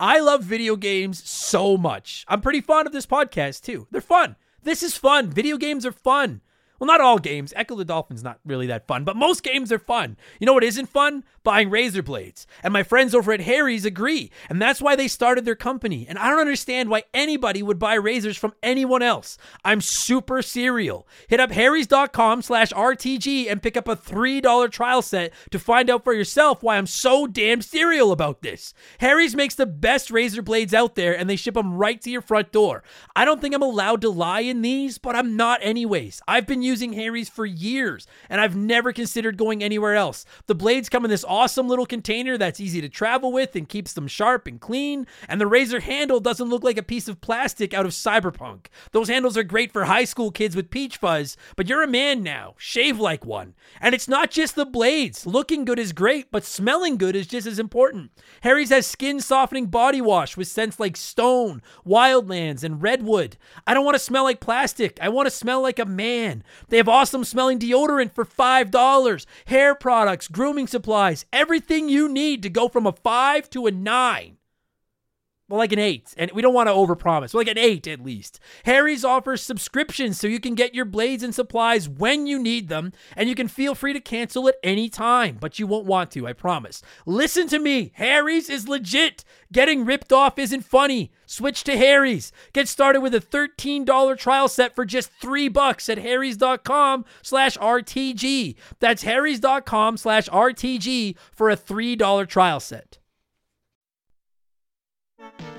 I love video games so much. I'm pretty fond of this podcast too. They're fun. This is fun. Video games are fun. Well, not all games. Ecco the Dolphin's not really that fun, but most games are fun. You know what isn't fun? Buying razor blades. And my friends over at Harry's agree. And that's why they started their company. And I don't understand why anybody would buy razors from anyone else. I'm super serial. Hit up harrys.com slash RTG and pick up a $3 trial set to find out for yourself why I'm so damn serial about this. Harry's makes the best razor blades out there and they ship them right to your front door. I don't think I'm allowed to lie in these, but I'm not anyways. I've been using Harry's for years, and I've never considered going anywhere else. The blades come in this awesome little container that's easy to travel with and keeps them sharp and clean, and the razor handle doesn't look like a piece of plastic out of cyberpunk. Those handles are great for high school kids with peach fuzz, but you're a man now. Shave like one. And it's not just the blades. Looking good is great, but smelling good is just as important. Harry's has skin softening body wash with scents like stone, wildlands, and redwood. I don't want to smell like plastic. I want to smell like a man. They have awesome smelling deodorant for $5, hair products, grooming supplies, everything you need to go from a 5 to a 9. Well, like an eight, and we don't want to overpromise. Well, like an eight at least. Harry's offers subscriptions so you can get your blades and supplies when you need them, and you can feel free to cancel at any time, but you won't want to, I promise. Listen to me, Harry's is legit. Getting ripped off isn't funny. Switch to Harry's. Get started with a $13 trial set for just three bucks at harrys.com slash RTG. That's harrys.com slash RTG for a $3 trial set. Thank you.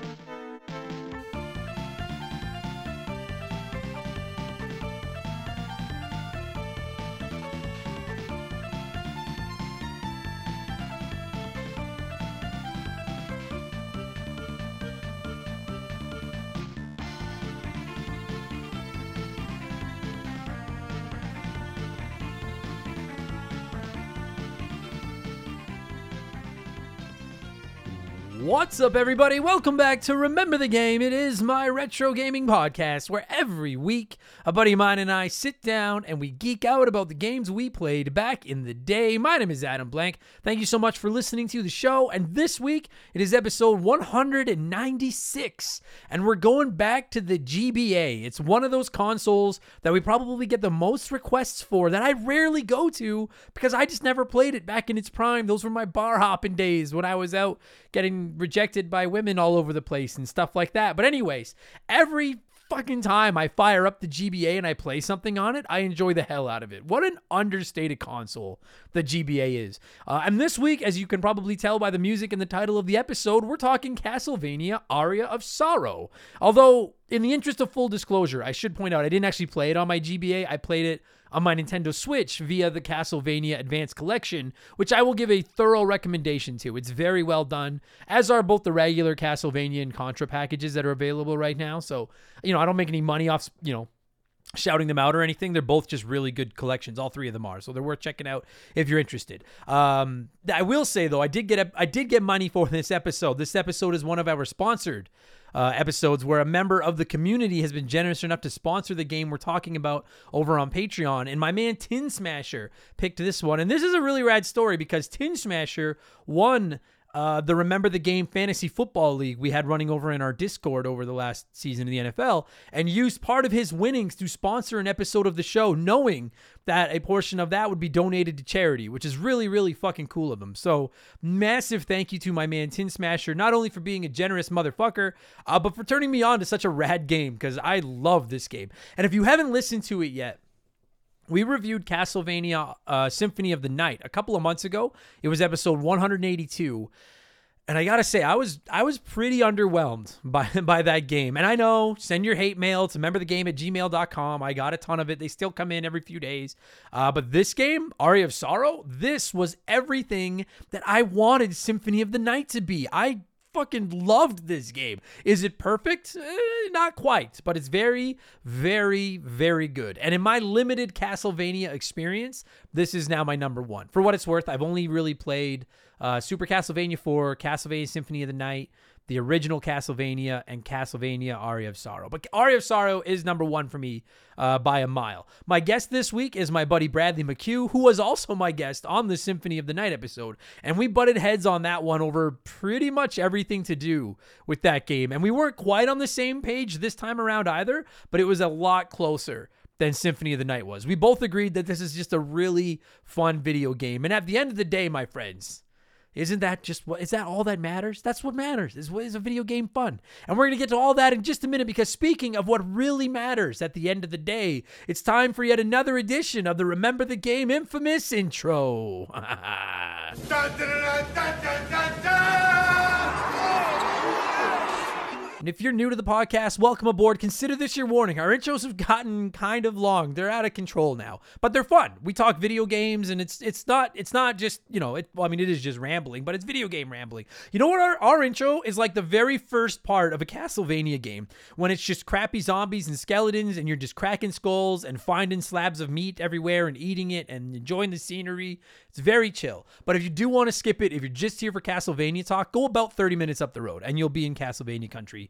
What's up, everybody? Welcome back to Remember the Game. It is my retro gaming podcast where every week a buddy of mine and I sit down and we geek out about the games we played back in the day. My name is Adam Blank. Thank you so much for listening to the show. And this week it is episode 196, and we're going back to the GBA. It's one of those consoles that we probably get the most requests for that I rarely go to because I just never played it back in its prime. Those were my bar hopping days when I was out getting rejected by women all over the place and stuff like that. But, anyways, every fucking time I fire up the GBA and I play something on it, I enjoy the hell out of it. What an understated console the GBA is. Uh, and this week, as you can probably tell by the music and the title of the episode, we're talking Castlevania Aria of Sorrow. Although, in the interest of full disclosure, I should point out I didn't actually play it on my GBA. I played it on my Nintendo Switch via the Castlevania Advanced Collection, which I will give a thorough recommendation to. It's very well done, as are both the regular Castlevania and Contra packages that are available right now. So, you know, I don't make any money off, you know, shouting them out or anything. They're both just really good collections. All three of them are, so they're worth checking out if you're interested. Um, I will say though, I did get a, I did get money for this episode. This episode is one of our sponsored uh, episodes where a member of the community has been generous enough to sponsor the game we're talking about over on Patreon. And my man Tin Smasher picked this one, and this is a really rad story because Tin Smasher won uh, the Remember the Game Fantasy Football League we had running over in our Discord over the last season of the NFL and used part of his winnings to sponsor an episode of the show, knowing that a portion of that would be donated to charity, which is really, really fucking cool of him. So, massive thank you to my man Tin Smasher, not only for being a generous motherfucker, uh, but for turning me on to such a rad game because I love this game. And if you haven't listened to it yet, we reviewed Castlevania uh, Symphony of the Night a couple of months ago. It was episode 182. And I gotta say, I was I was pretty underwhelmed by by that game. And I know, send your hate mail to rememberthegame at gmail.com. I got a ton of it. They still come in every few days. Uh, but this game, Aria of Sorrow, this was everything that I wanted Symphony of the Night to be. I fucking loved this game. Is it perfect? Eh, not quite, but it's very, very, very good. And in my limited Castlevania experience, this is now my number one. For what it's worth, I've only really played uh, Super Castlevania 4, Castlevania Symphony of the Night, the original Castlevania and Castlevania Aria of Sorrow. But Aria of Sorrow is number one for me uh, by a mile. My guest this week is my buddy Bradley McCue, who was also my guest on the Symphony of the Night episode. And we butted heads on that one over pretty much everything to do with that game. And we weren't quite on the same page this time around either, but it was a lot closer than Symphony of the Night was. We both agreed that this is just a really fun video game. And at the end of the day, my friends, isn't that just what is that all that matters? That's what matters. Is what is a video game fun? And we're gonna get to all that in just a minute because speaking of what really matters at the end of the day, it's time for yet another edition of the Remember the Game infamous intro. And if you're new to the podcast, welcome aboard. Consider this your warning. Our intros have gotten kind of long. They're out of control now, but they're fun. We talk video games, and it's it's not it's not just you know it. Well, I mean, it is just rambling, but it's video game rambling. You know what? Our our intro is like the very first part of a Castlevania game when it's just crappy zombies and skeletons, and you're just cracking skulls and finding slabs of meat everywhere and eating it and enjoying the scenery. It's very chill. But if you do want to skip it, if you're just here for Castlevania talk, go about 30 minutes up the road, and you'll be in Castlevania country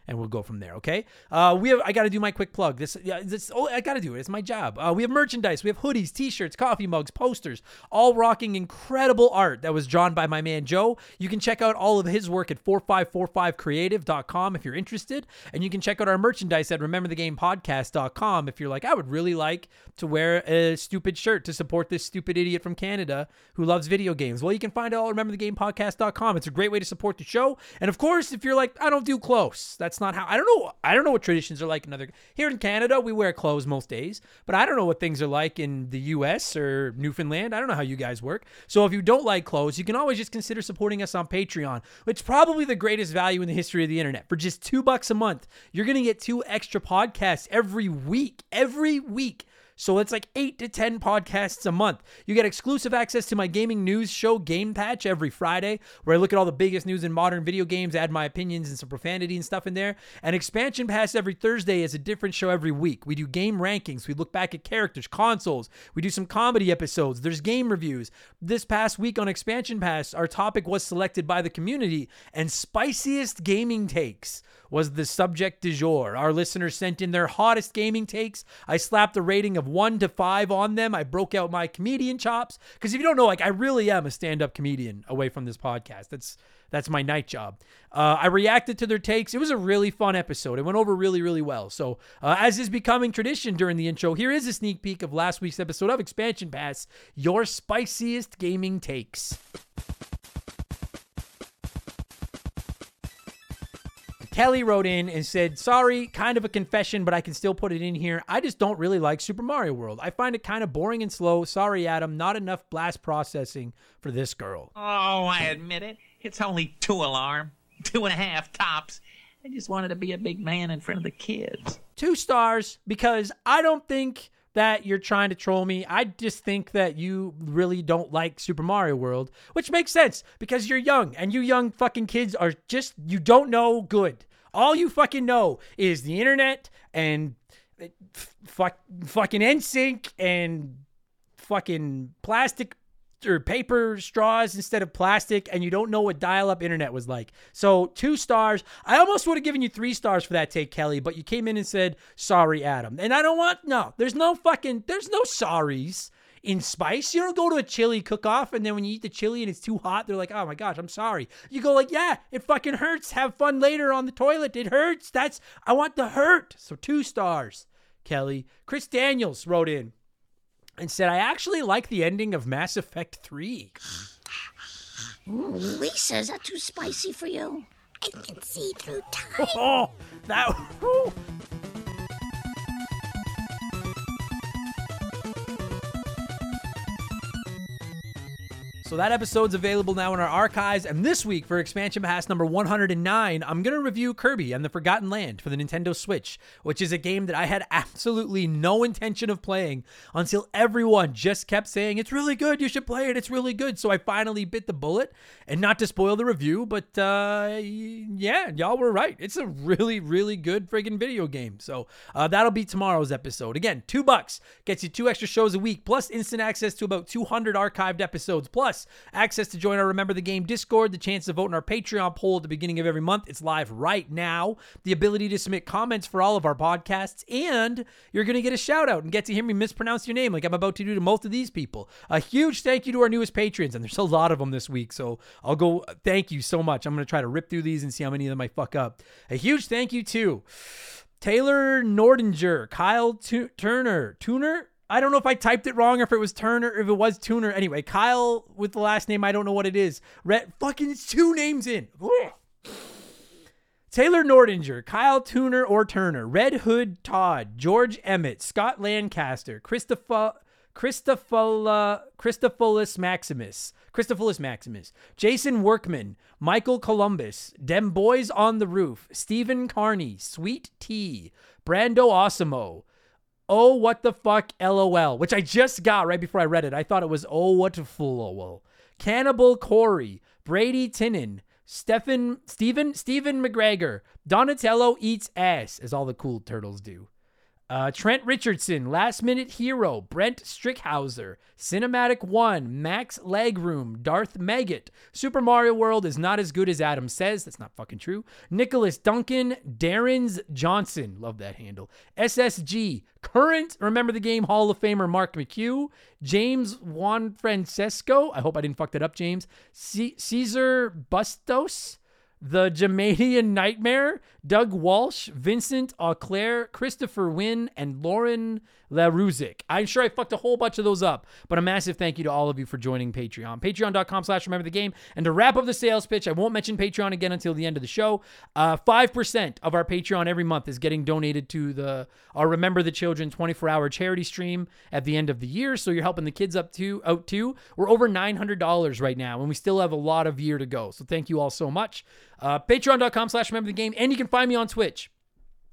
and we'll go from there. Okay. Uh, we have. I got to do my quick plug. This. Yeah. This. Oh, I got to do it. It's my job. Uh, we have merchandise. We have hoodies, t-shirts, coffee mugs, posters, all rocking incredible art that was drawn by my man Joe. You can check out all of his work at 4545creative.com if you're interested, and you can check out our merchandise at rememberthegamepodcast.com if you're like, I would really like to wear a stupid shirt to support this stupid idiot from Canada who loves video games. Well, you can find it all at rememberthegamepodcast.com. It's a great way to support the show. And of course, if you're like, I don't do close, that's not how I don't know. I don't know what traditions are like in other. Here in Canada, we wear clothes most days, but I don't know what things are like in the U.S. or Newfoundland. I don't know how you guys work. So if you don't like clothes, you can always just consider supporting us on Patreon, which is probably the greatest value in the history of the internet. For just two bucks a month, you're gonna get two extra podcasts every week. Every week. So it's like eight to 10 podcasts a month. You get exclusive access to my gaming news show, Game Patch, every Friday, where I look at all the biggest news in modern video games, add my opinions and some profanity and stuff in there. And Expansion Pass every Thursday is a different show every week. We do game rankings, we look back at characters, consoles, we do some comedy episodes, there's game reviews. This past week on Expansion Pass, our topic was selected by the community and spiciest gaming takes was the subject du jour. Our listeners sent in their hottest gaming takes. I slapped a rating of one to five on them. I broke out my comedian chops because if you don't know, like I really am a stand-up comedian away from this podcast. That's that's my night job. Uh, I reacted to their takes. It was a really fun episode. It went over really, really well. So, uh, as is becoming tradition during the intro, here is a sneak peek of last week's episode of Expansion Pass Your Spiciest Gaming Takes. Kelly wrote in and said, Sorry, kind of a confession, but I can still put it in here. I just don't really like Super Mario World. I find it kind of boring and slow. Sorry, Adam, not enough blast processing for this girl. Oh, I admit it. It's only two alarm, two and a half tops. I just wanted to be a big man in front of the kids. Two stars because I don't think that you're trying to troll me. I just think that you really don't like Super Mario World, which makes sense because you're young and you young fucking kids are just, you don't know good. All you fucking know is the internet and fuck, fucking NSYNC and fucking plastic or paper straws instead of plastic and you don't know what dial-up internet was like. So, 2 stars. I almost would have given you 3 stars for that take, Kelly, but you came in and said, "Sorry, Adam." And I don't want no. There's no fucking there's no sorries in spice. You don't go to a chili cook-off and then when you eat the chili and it's too hot, they're like, "Oh my gosh, I'm sorry." You go like, "Yeah, it fucking hurts. Have fun later on the toilet. It hurts. That's I want the hurt." So, 2 stars. Kelly. Chris Daniels wrote in and said, I actually like the ending of Mass Effect 3. Ooh, Lisa, is that too spicy for you? I can see through time. Oh, that. ooh. So that episode's available now in our archives. And this week for expansion pass number 109, I'm going to review Kirby and the Forgotten Land for the Nintendo Switch, which is a game that I had absolutely no intention of playing until everyone just kept saying, it's really good, you should play it, it's really good. So I finally bit the bullet. And not to spoil the review, but uh, yeah, y'all were right. It's a really, really good friggin' video game. So uh, that'll be tomorrow's episode. Again, two bucks gets you two extra shows a week, plus instant access to about 200 archived episodes, plus Access to join our Remember the Game Discord, the chance to vote in our Patreon poll at the beginning of every month. It's live right now. The ability to submit comments for all of our podcasts, and you're going to get a shout out and get to hear me mispronounce your name like I'm about to do to most of these people. A huge thank you to our newest patrons, and there's a lot of them this week, so I'll go thank you so much. I'm going to try to rip through these and see how many of them I fuck up. A huge thank you to Taylor Nordinger, Kyle Tu- Turner, Tuner. I don't know if I typed it wrong or if it was Turner, if it was Tuner. Anyway, Kyle with the last name, I don't know what it is. Red, fucking, two names in. Taylor Nordinger, Kyle Tuner or Turner, Red Hood Todd, George Emmett, Scott Lancaster, Christopher. Christophilus Maximus, Christophilus Maximus, Jason Workman, Michael Columbus, Dem Boys on the Roof, Stephen Carney, Sweet Tea, Brando Osimo, Oh What the Fuck LOL, which I just got right before I read it. I thought it was Oh What a Fool oh, Cannibal Corey, Brady Tinnen, Stephen Stephen Stephen McGregor, Donatello eats ass, as all the cool turtles do. Uh, Trent Richardson, Last Minute Hero, Brent Strickhauser, Cinematic One, Max Legroom, Darth Maggot, Super Mario World is not as good as Adam says. That's not fucking true. Nicholas Duncan, Darren's Johnson, love that handle. SSG, current Remember the Game Hall of Famer Mark McHugh, James Juan Francesco, I hope I didn't fuck that up, James, C- Caesar Bustos, the Jamaican Nightmare, Doug Walsh, Vincent Auclair, Christopher Wynn, and Lauren LaRuzic. I'm sure I fucked a whole bunch of those up, but a massive thank you to all of you for joining Patreon. Patreon.com slash remember the game. And to wrap up the sales pitch, I won't mention Patreon again until the end of the show. Uh, 5% of our Patreon every month is getting donated to the our Remember the Children 24-hour charity stream at the end of the year. So you're helping the kids up to out too. We're over $900 right now, and we still have a lot of year to go. So thank you all so much. Uh, Patreon.com slash remember the game. And you can find me on Twitch.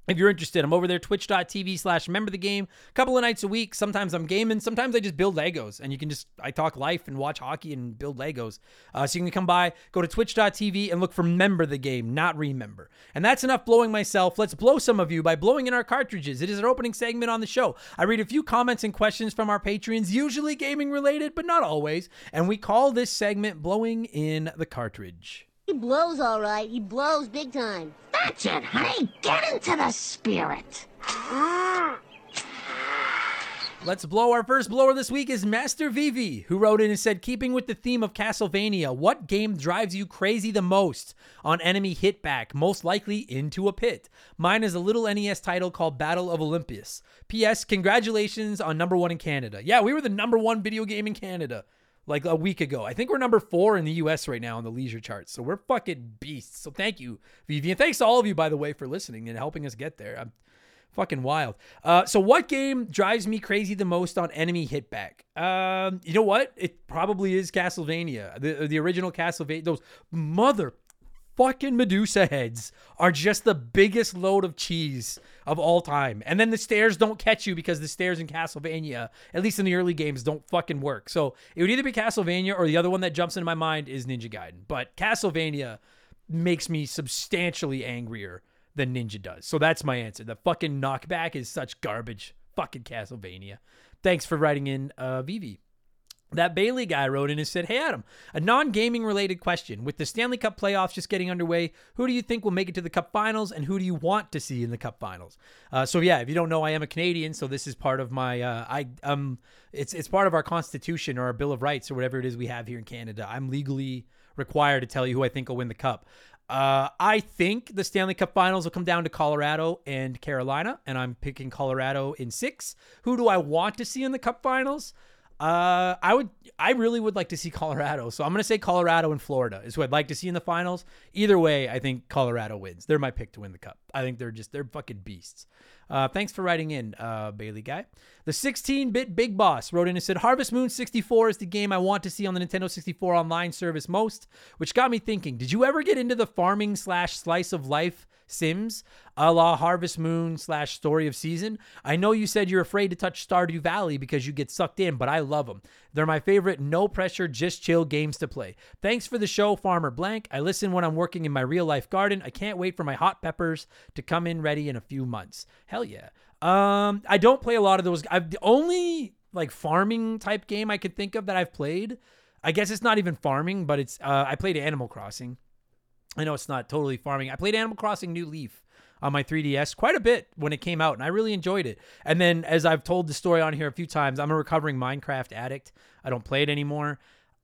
If you're interested, I'm over there, twitch.tv slash remember the game. A couple of nights a week. Sometimes I'm gaming. Sometimes I just build Legos. And you can just, I talk life and watch hockey and build Legos. Uh, so you can come by, go to twitch.tv and look for member the game, not remember. And that's enough blowing myself. Let's blow some of you by blowing in our cartridges. It is our opening segment on the show. I read a few comments and questions from our patrons, usually gaming related, but not always. And we call this segment Blowing in the Cartridge. He blows all right. He blows big time. That's it, honey. Get into the spirit. Let's blow. Our first blower this week is Master Vivi, who wrote in and said, Keeping with the theme of Castlevania, what game drives you crazy the most on enemy hitback, most likely into a pit? Mine is a little NES title called Battle of Olympus. P.S. Congratulations on number one in Canada. Yeah, we were the number one video game in Canada like a week ago. I think we're number four in the US right now on the leisure charts. So we're fucking beasts. So thank you, Vivi. And thanks to all of you, by the way, for listening and helping us get there. I'm fucking wild. Uh, so what game drives me crazy the most on enemy hitback? Um, you know what? It probably is Castlevania. The the original Castlevania. Those mother fucking Medusa heads are just the biggest load of cheese of all time. And then the stairs don't catch you because the stairs in Castlevania, at least in the early games, don't fucking work. So it would either be Castlevania or the other one that jumps into my mind is Ninja Gaiden. But Castlevania makes me substantially angrier than Ninja does. So that's my answer. The fucking knockback is such garbage. Fucking Castlevania. Thanks for writing in, uh, Vivi. That Bailey guy wrote in and said, Hey, Adam, a non gaming related question. With the Stanley Cup playoffs just getting underway, who do you think will make it to the Cup finals and who do you want to see in the Cup finals? Uh, so, yeah, if you don't know, I am a Canadian, so this is part of my, uh, I, um, it's, it's part of our Constitution or our Bill of Rights or whatever it is we have here in Canada. I'm legally required to tell you who I think will win the Cup. Uh, I think the Stanley Cup Finals will come down to Colorado and Carolina, and I'm picking Colorado in six. Who do I want to see in the Cup Finals? Uh, I would, I really would like to see Colorado. So I'm gonna say Colorado and Florida is who I'd like to see in the finals. Either way, I think Colorado wins. They're my pick to win the cup. I think they're just they're fucking beasts. Uh, thanks for writing in, uh, Bailey guy. The 16-bit Big Boss wrote in and said, "Harvest Moon 64 is the game I want to see on the Nintendo 64 online service most." Which got me thinking: Did you ever get into the farming slash slice of life Sims, a la Harvest Moon slash Story of Season. I know you said you're afraid to touch Stardew Valley because you get sucked in, but I love them. They're my favorite, no pressure, just chill games to play. Thanks for the show, Farmer Blank. I listen when I'm working in my real life garden. I can't wait for my hot peppers to come in ready in a few months. Hell yeah. Um, I don't play a lot of those. I've the only like farming type game I could think of that I've played I guess it's not even farming, but it's uh, I played Animal Crossing. I know it's not totally farming. I played Animal Crossing New Leaf on my 3DS quite a bit when it came out, and I really enjoyed it. And then, as I've told the story on here a few times, I'm a recovering Minecraft addict. I don't play it anymore,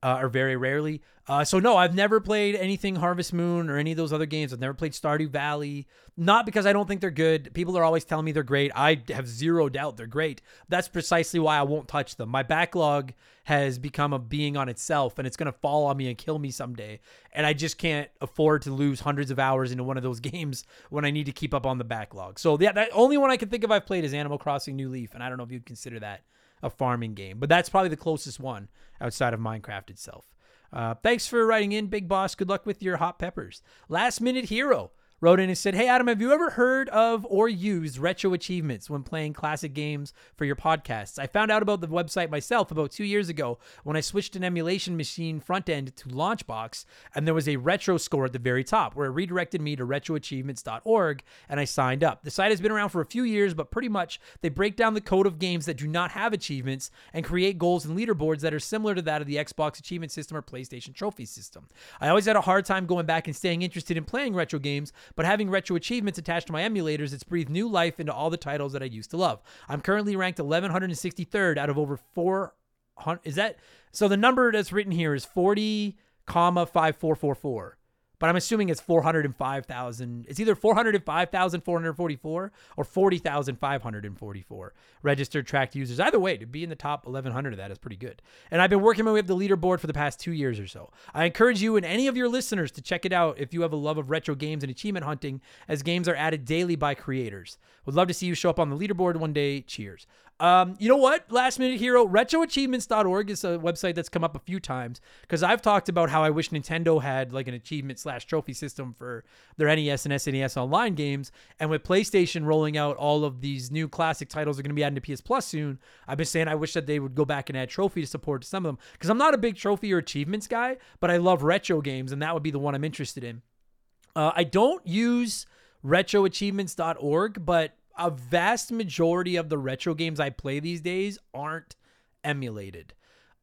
uh, or very rarely. Uh, so no, I've never played anything Harvest Moon or any of those other games. I've never played Stardew Valley. Not because I don't think they're good. People are always telling me they're great. I have zero doubt they're great. That's precisely why I won't touch them. My backlog has become a being on itself, and it's gonna fall on me and kill me someday. And I just can't afford to lose hundreds of hours into one of those games when I need to keep up on the backlog. So yeah, the only one I can think of I've played is Animal Crossing New Leaf, and I don't know if you'd consider that a farming game, but that's probably the closest one outside of Minecraft itself. Uh, thanks for writing in, Big Boss. Good luck with your hot peppers. Last minute hero wrote in and said, Hey, Adam, have you ever heard of or used retro achievements when playing classic games for your podcasts? I found out about the website myself about two years ago when I switched an emulation machine front end to Launchbox, and there was a retro score at the very top where it redirected me to retroachievements.org and I signed up. The site has been around for a few years, but pretty much they break down the code of games that do not have achievements and create goals and leaderboards that are similar to that of the Xbox achievement system or PlayStation trophy system. I always had a hard time going back and staying interested in playing retro games but having retro achievements attached to my emulators, it's breathed new life into all the titles that I used to love. I'm currently ranked 1163rd out of over 400. Is that so? The number that's written here is 40, comma 5444 but I'm assuming it's 405,000. It's either 405,444 or 40,544 registered tracked users. Either way, to be in the top 1,100 of that is pretty good. And I've been working my way up the leaderboard for the past two years or so. I encourage you and any of your listeners to check it out if you have a love of retro games and achievement hunting, as games are added daily by creators. Would love to see you show up on the leaderboard one day. Cheers. Um, you know what? Last minute hero, retroachievements.org is a website that's come up a few times because I've talked about how I wish Nintendo had like an achievement slash trophy system for their NES and SNES online games. And with PlayStation rolling out all of these new classic titles are going to be added to PS Plus soon, I've been saying I wish that they would go back and add trophy support to some of them because I'm not a big trophy or achievements guy, but I love retro games and that would be the one I'm interested in. Uh, I don't use retroachievements.org, but a vast majority of the retro games I play these days aren't emulated.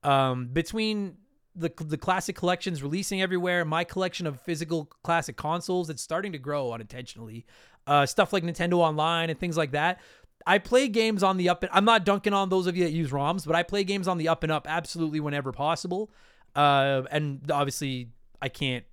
Um, between the the classic collections releasing everywhere, my collection of physical classic consoles, it's starting to grow unintentionally. Uh, stuff like Nintendo Online and things like that. I play games on the up and I'm not dunking on those of you that use ROMs, but I play games on the up and up absolutely whenever possible. Uh, and obviously I can't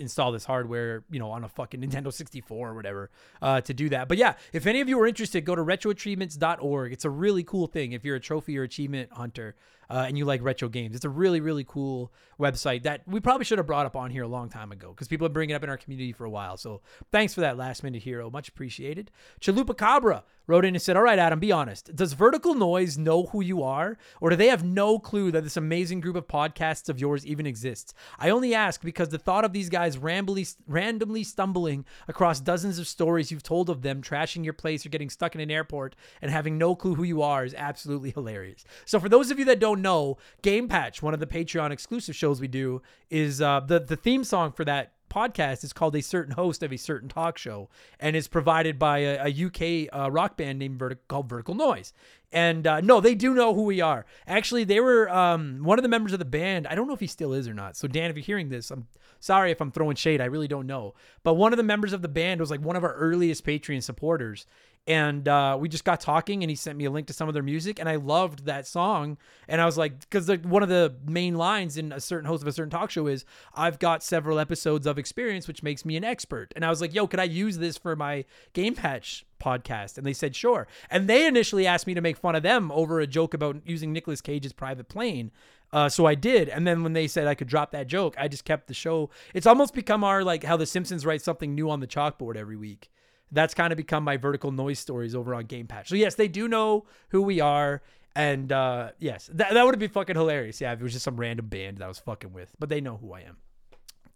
install this hardware, you know, on a fucking Nintendo 64 or whatever uh, to do that. But yeah, if any of you are interested, go to retroachievements.org. It's a really cool thing if you're a trophy or achievement hunter uh, and you like retro games. It's a really, really cool website that we probably should have brought up on here a long time ago because people have been bringing it up in our community for a while. So thanks for that last minute hero. Much appreciated. Chalupa Cabra wrote in and said, All right, Adam, be honest. Does Vertical Noise know who you are? Or do they have no clue that this amazing group of podcasts of yours even exists? I only ask because the thought of these guys randomly, randomly stumbling across dozens of stories you've told of them trashing your place or getting stuck in an airport and having no clue who you are is absolutely hilarious. So for those of you that don't know, Game Patch, one of the Patreon exclusive shows we do, is uh, the the theme song for that podcast is called a certain host of a certain talk show and is provided by a, a uk uh, rock band named Vertic- called vertical noise. And uh, no they do know who we are. Actually they were um, one of the members of the band i don't know if he still is or not. So dan if you're hearing this i'm sorry if i'm throwing shade i really don't know. But one of the members of the band was like one of our earliest patreon supporters and uh, we just got talking and he sent me a link to some of their music and i loved that song. And i was like because one of the main lines in a certain host of a certain talk show is i've got several episodes of experience which makes me an expert. And i was like yo could i use this for my game patch podcast? And they said sure. And they initially asked me to make fun of them over a joke about using Nicolas Cage's private plane uh, so I did, and then when they said I could drop that joke, I just kept the show. It's almost become our like how the Simpsons write something new on the chalkboard every week that's kind of become my vertical noise stories over on Game Patch. So yes, they do know who we are. And uh, yes, that, that would have been fucking hilarious. Yeah, if it was just some random band that I was fucking with. But they know who I am.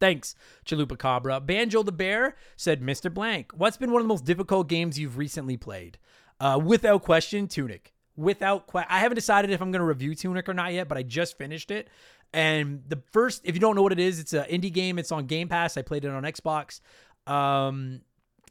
Thanks, Chalupa Cabra. Banjo the Bear said, Mr. Blank, what's been one of the most difficult games you've recently played? Uh, without question, Tunic. Without question. I haven't decided if I'm going to review Tunic or not yet, but I just finished it. And the first, if you don't know what it is, it's an indie game. It's on Game Pass. I played it on Xbox. Um,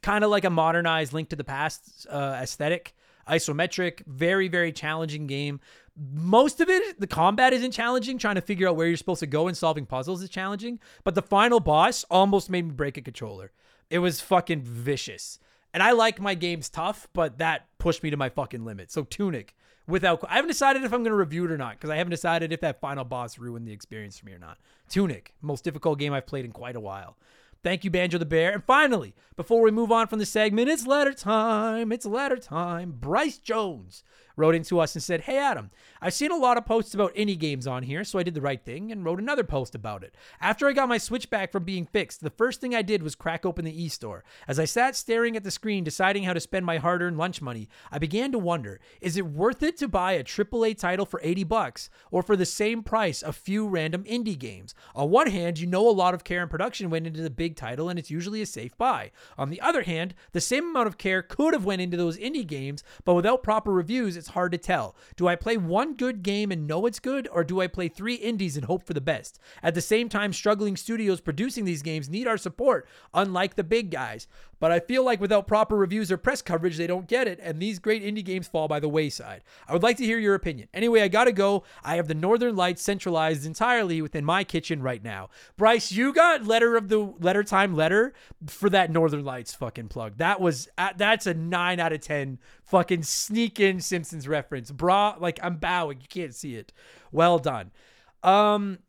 kind of like a modernized Link to the Past uh, aesthetic. isometric, very, very challenging game. Most of it, the combat isn't challenging. Trying to figure out where you're supposed to go and solving puzzles is challenging. But the final boss almost made me break a controller. It was fucking vicious. And I like my games tough, but that pushed me to my fucking limit. So Tunic, without I haven't decided if I'm going to review it or not because I haven't decided if that final boss ruined the experience for me or not. Tunic, most difficult game I've played in quite a while. Thank you, Banjo the Bear. And finally, before we move on from the segment, it's letter time. It's letter time. Bryce Jones wrote into us and said, Hey, Adam, I've seen a lot of posts about indie games on here, so I did the right thing and wrote another post about it. After I got my Switch back from being fixed, the first thing I did was crack open the e store. As I sat staring at the screen, deciding how to spend my hard earned lunch money, I began to wonder is it worth it to buy a AAA title for 80 bucks or for the same price a few random indie games? On one hand, you know a lot of care and production went into the big title and it's usually a safe buy. On the other hand, the same amount of care could have went into those indie games, but without proper reviews, it's hard to tell. Do I play one good game and know it's good, or do I play three indies and hope for the best? At the same time, struggling studios producing these games need our support, unlike the big guys. But I feel like without proper reviews or press coverage, they don't get it, and these great indie games fall by the wayside. I would like to hear your opinion. Anyway, I gotta go. I have the Northern Lights centralized entirely within my kitchen right now. Bryce, you got letter of the letter time letter for that Northern Lights fucking plug. That was uh, that's a nine out of ten fucking sneak in Simpsons reference. Bra, like I'm bowing. You can't see it. Well done. Um,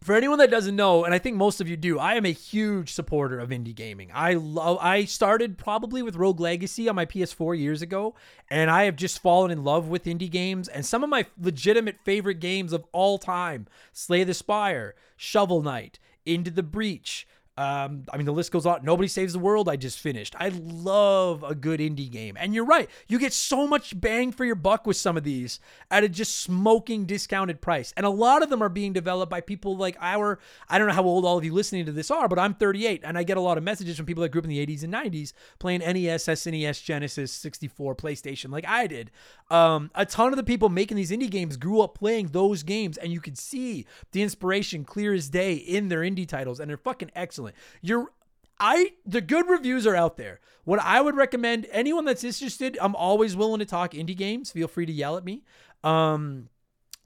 for anyone that doesn't know, and I think most of you do, I am a huge supporter of indie gaming. I love. I started probably with Rogue Legacy on my PS4 years ago, and I have just fallen in love with indie games. And some of my legitimate favorite games of all time: Slay the Spire, Shovel Knight, Into the Breach. Um, I mean, the list goes on. Nobody Saves the World, I just finished. I love a good indie game. And you're right. You get so much bang for your buck with some of these at a just smoking discounted price. And a lot of them are being developed by people like our, I don't know how old all of you listening to this are, but I'm 38 and I get a lot of messages from people that grew up in the 80s and 90s playing NES, SNES, Genesis, 64, PlayStation, like I did. Um, a ton of the people making these indie games grew up playing those games, and you could see the inspiration clear as day in their indie titles, and they're fucking excellent. You're I the good reviews are out there. What I would recommend anyone that's interested, I'm always willing to talk indie games. Feel free to yell at me. Um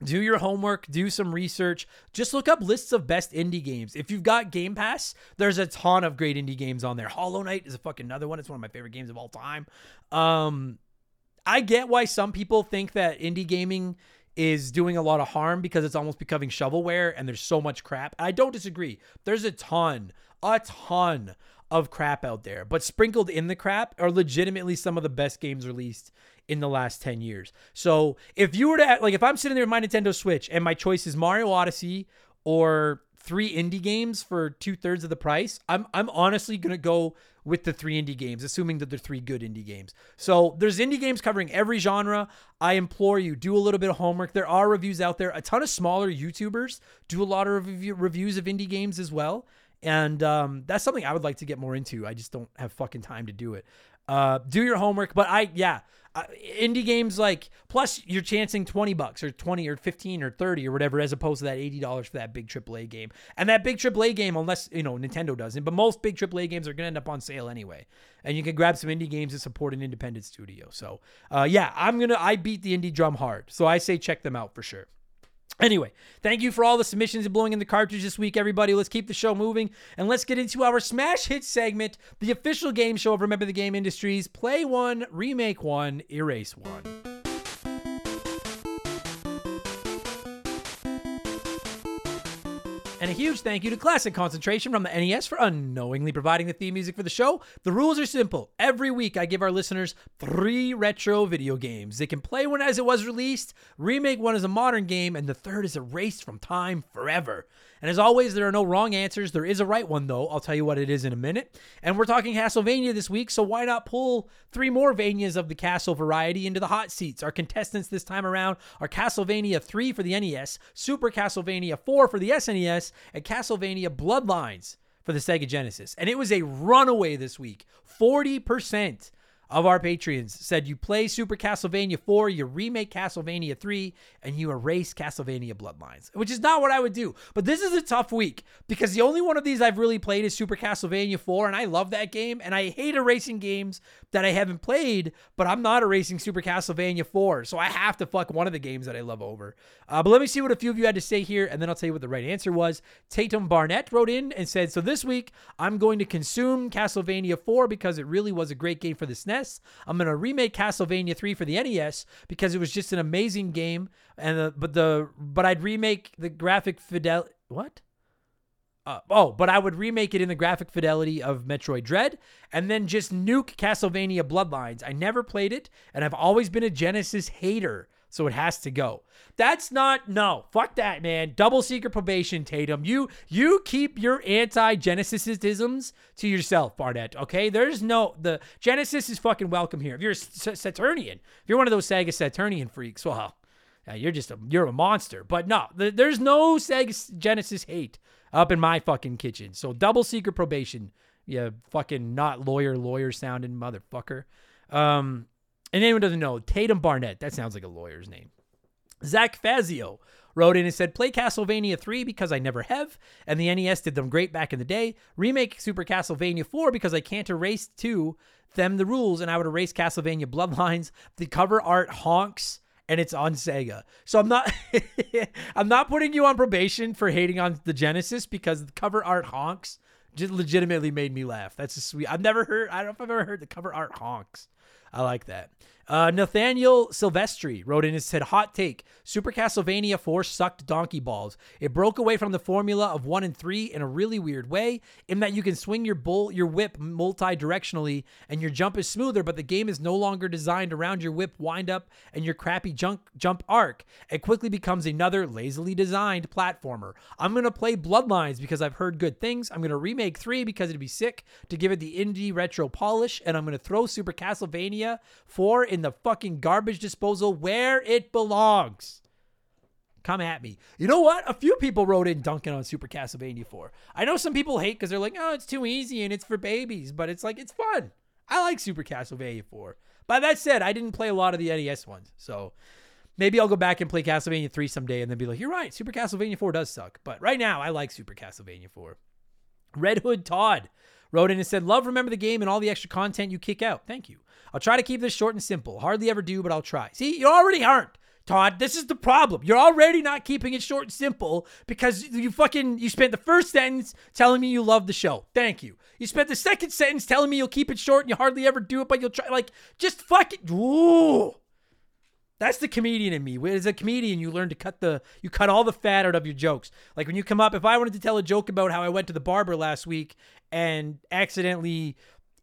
do your homework, do some research. Just look up lists of best indie games. If you've got Game Pass, there's a ton of great indie games on there. Hollow Knight is a fucking another one. It's one of my favorite games of all time. Um I get why some people think that indie gaming is doing a lot of harm because it's almost becoming shovelware and there's so much crap. I don't disagree. There's a ton, a ton of crap out there, but sprinkled in the crap are legitimately some of the best games released in the last 10 years. So if you were to, like, if I'm sitting there with my Nintendo Switch and my choice is Mario Odyssey or three indie games for two thirds of the price, I'm, I'm honestly going to go with the three indie games, assuming that they're three good indie games. So there's indie games covering every genre. I implore you, do a little bit of homework. There are reviews out there. A ton of smaller YouTubers do a lot of review, reviews of indie games as well. And um, that's something I would like to get more into. I just don't have fucking time to do it. Uh, do your homework, but I, yeah, uh, indie games like plus you're chancing 20 bucks or 20 or 15 or 30 or whatever as opposed to that $80 for that big AAA game. And that big AAA game unless, you know, Nintendo doesn't, but most big AAA games are going to end up on sale anyway. And you can grab some indie games to support an independent studio. So, uh, yeah, I'm going to I beat the indie drum hard. So I say check them out for sure. Anyway, thank you for all the submissions and blowing in the cartridge this week, everybody. Let's keep the show moving and let's get into our Smash Hit segment, the official game show of Remember the Game Industries. Play one, remake one, erase one. And a huge thank you to Classic Concentration from the NES for unknowingly providing the theme music for the show. The rules are simple. Every week, I give our listeners three retro video games. They can play one as it was released, remake one as a modern game, and the third is erased from time forever. And as always, there are no wrong answers. There is a right one, though. I'll tell you what it is in a minute. And we're talking Castlevania this week, so why not pull three more Vanias of the Castle variety into the hot seats? Our contestants this time around are Castlevania 3 for the NES, Super Castlevania 4 for the SNES, and Castlevania Bloodlines for the Sega Genesis. And it was a runaway this week 40% of our patrons said you play Super Castlevania 4, you remake Castlevania 3, and you erase Castlevania Bloodlines, which is not what I would do. But this is a tough week because the only one of these I've really played is Super Castlevania 4, and I love that game, and I hate erasing games that I haven't played, but I'm not erasing Super Castlevania 4, so I have to fuck one of the games that I love over. Uh, but let me see what a few of you had to say here, and then I'll tell you what the right answer was. Tatum Barnett wrote in and said, So this week, I'm going to consume Castlevania 4 because it really was a great game for the SNES. I'm to remake Castlevania 3 for the NES because it was just an amazing game. And the, but the but I'd remake the graphic fidelity. What? Uh, oh, but I would remake it in the graphic fidelity of Metroid Dread and then just nuke Castlevania Bloodlines. I never played it, and I've always been a Genesis hater, so it has to go. That's not no. Fuck that, man. Double secret probation, Tatum. You you keep your anti-Genesisisms to yourself, Barnett. Okay, there's no the Genesis is fucking welcome here. If you're a Saturnian, if you're one of those Sega Saturnian freaks, well, yeah, you're just a you're a monster. But no, th- there's no Sega Genesis hate up in my fucking kitchen. So double secret probation, you fucking not lawyer lawyer sounding motherfucker. Um, and anyone doesn't know Tatum Barnett. That sounds like a lawyer's name. Zach Fazio wrote in and said, Play Castlevania 3 because I never have, and the NES did them great back in the day. Remake Super Castlevania 4 because I can't erase to them the rules, and I would erase Castlevania Bloodlines. The cover art honks. And it's on Sega. So I'm not I'm not putting you on probation for hating on the Genesis because the cover art honks just legitimately made me laugh. That's a sweet. I've never heard I don't know if I've ever heard the cover art honks. I like that. Uh, Nathaniel Silvestri wrote in and said, Hot take Super Castlevania 4 sucked donkey balls. It broke away from the formula of 1 and 3 in a really weird way, in that you can swing your bull, your whip multi directionally and your jump is smoother, but the game is no longer designed around your whip wind up and your crappy jump, jump arc. It quickly becomes another lazily designed platformer. I'm going to play Bloodlines because I've heard good things. I'm going to remake 3 because it'd be sick to give it the indie retro polish, and I'm going to throw Super Castlevania 4 in the fucking garbage disposal where it belongs. Come at me. You know what? A few people wrote in dunking on Super Castlevania 4. I know some people hate because they're like, oh, it's too easy and it's for babies, but it's like, it's fun. I like Super Castlevania 4. By that said, I didn't play a lot of the NES ones. So maybe I'll go back and play Castlevania 3 someday and then be like, you're right, Super Castlevania 4 does suck. But right now, I like Super Castlevania 4. Red Hood Todd wrote in and said, Love Remember the Game and all the extra content you kick out. Thank you. I'll try to keep this short and simple. Hardly ever do, but I'll try. See, you already aren't. Todd, this is the problem. You're already not keeping it short and simple because you fucking you spent the first sentence telling me you love the show. Thank you. You spent the second sentence telling me you'll keep it short and you hardly ever do it, but you'll try like just fuck it. Ooh. That's the comedian in me. As a comedian, you learn to cut the you cut all the fat out of your jokes. Like when you come up, if I wanted to tell a joke about how I went to the barber last week and accidentally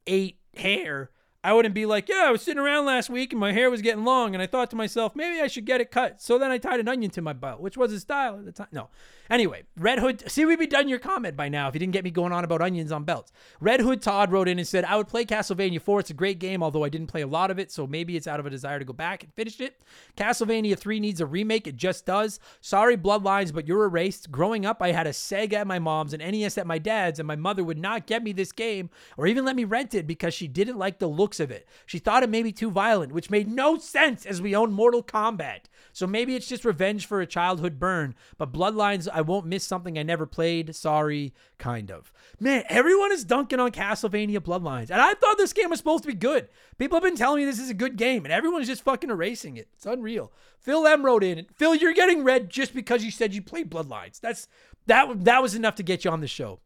ate hair, I wouldn't be like, yeah, I was sitting around last week and my hair was getting long, and I thought to myself, maybe I should get it cut. So then I tied an onion to my belt, which was a style at the time. No. Anyway, Red Hood, see, we'd be done your comment by now if you didn't get me going on about onions on belts. Red Hood Todd wrote in and said, I would play Castlevania 4. It's a great game, although I didn't play a lot of it, so maybe it's out of a desire to go back and finish it. Castlevania 3 needs a remake. It just does. Sorry, Bloodlines, but you're erased. Growing up, I had a Sega at my mom's and NES at my dad's, and my mother would not get me this game or even let me rent it because she didn't like the looks of it. She thought it may be too violent, which made no sense as we own Mortal Kombat. So maybe it's just revenge for a childhood burn, but Bloodlines, I won't miss something I never played. Sorry, kind of. Man, everyone is dunking on Castlevania Bloodlines, and I thought this game was supposed to be good. People have been telling me this is a good game, and everyone's just fucking erasing it. It's unreal. Phil M wrote in, Phil, you're getting red just because you said you played Bloodlines. That's that that was enough to get you on the show.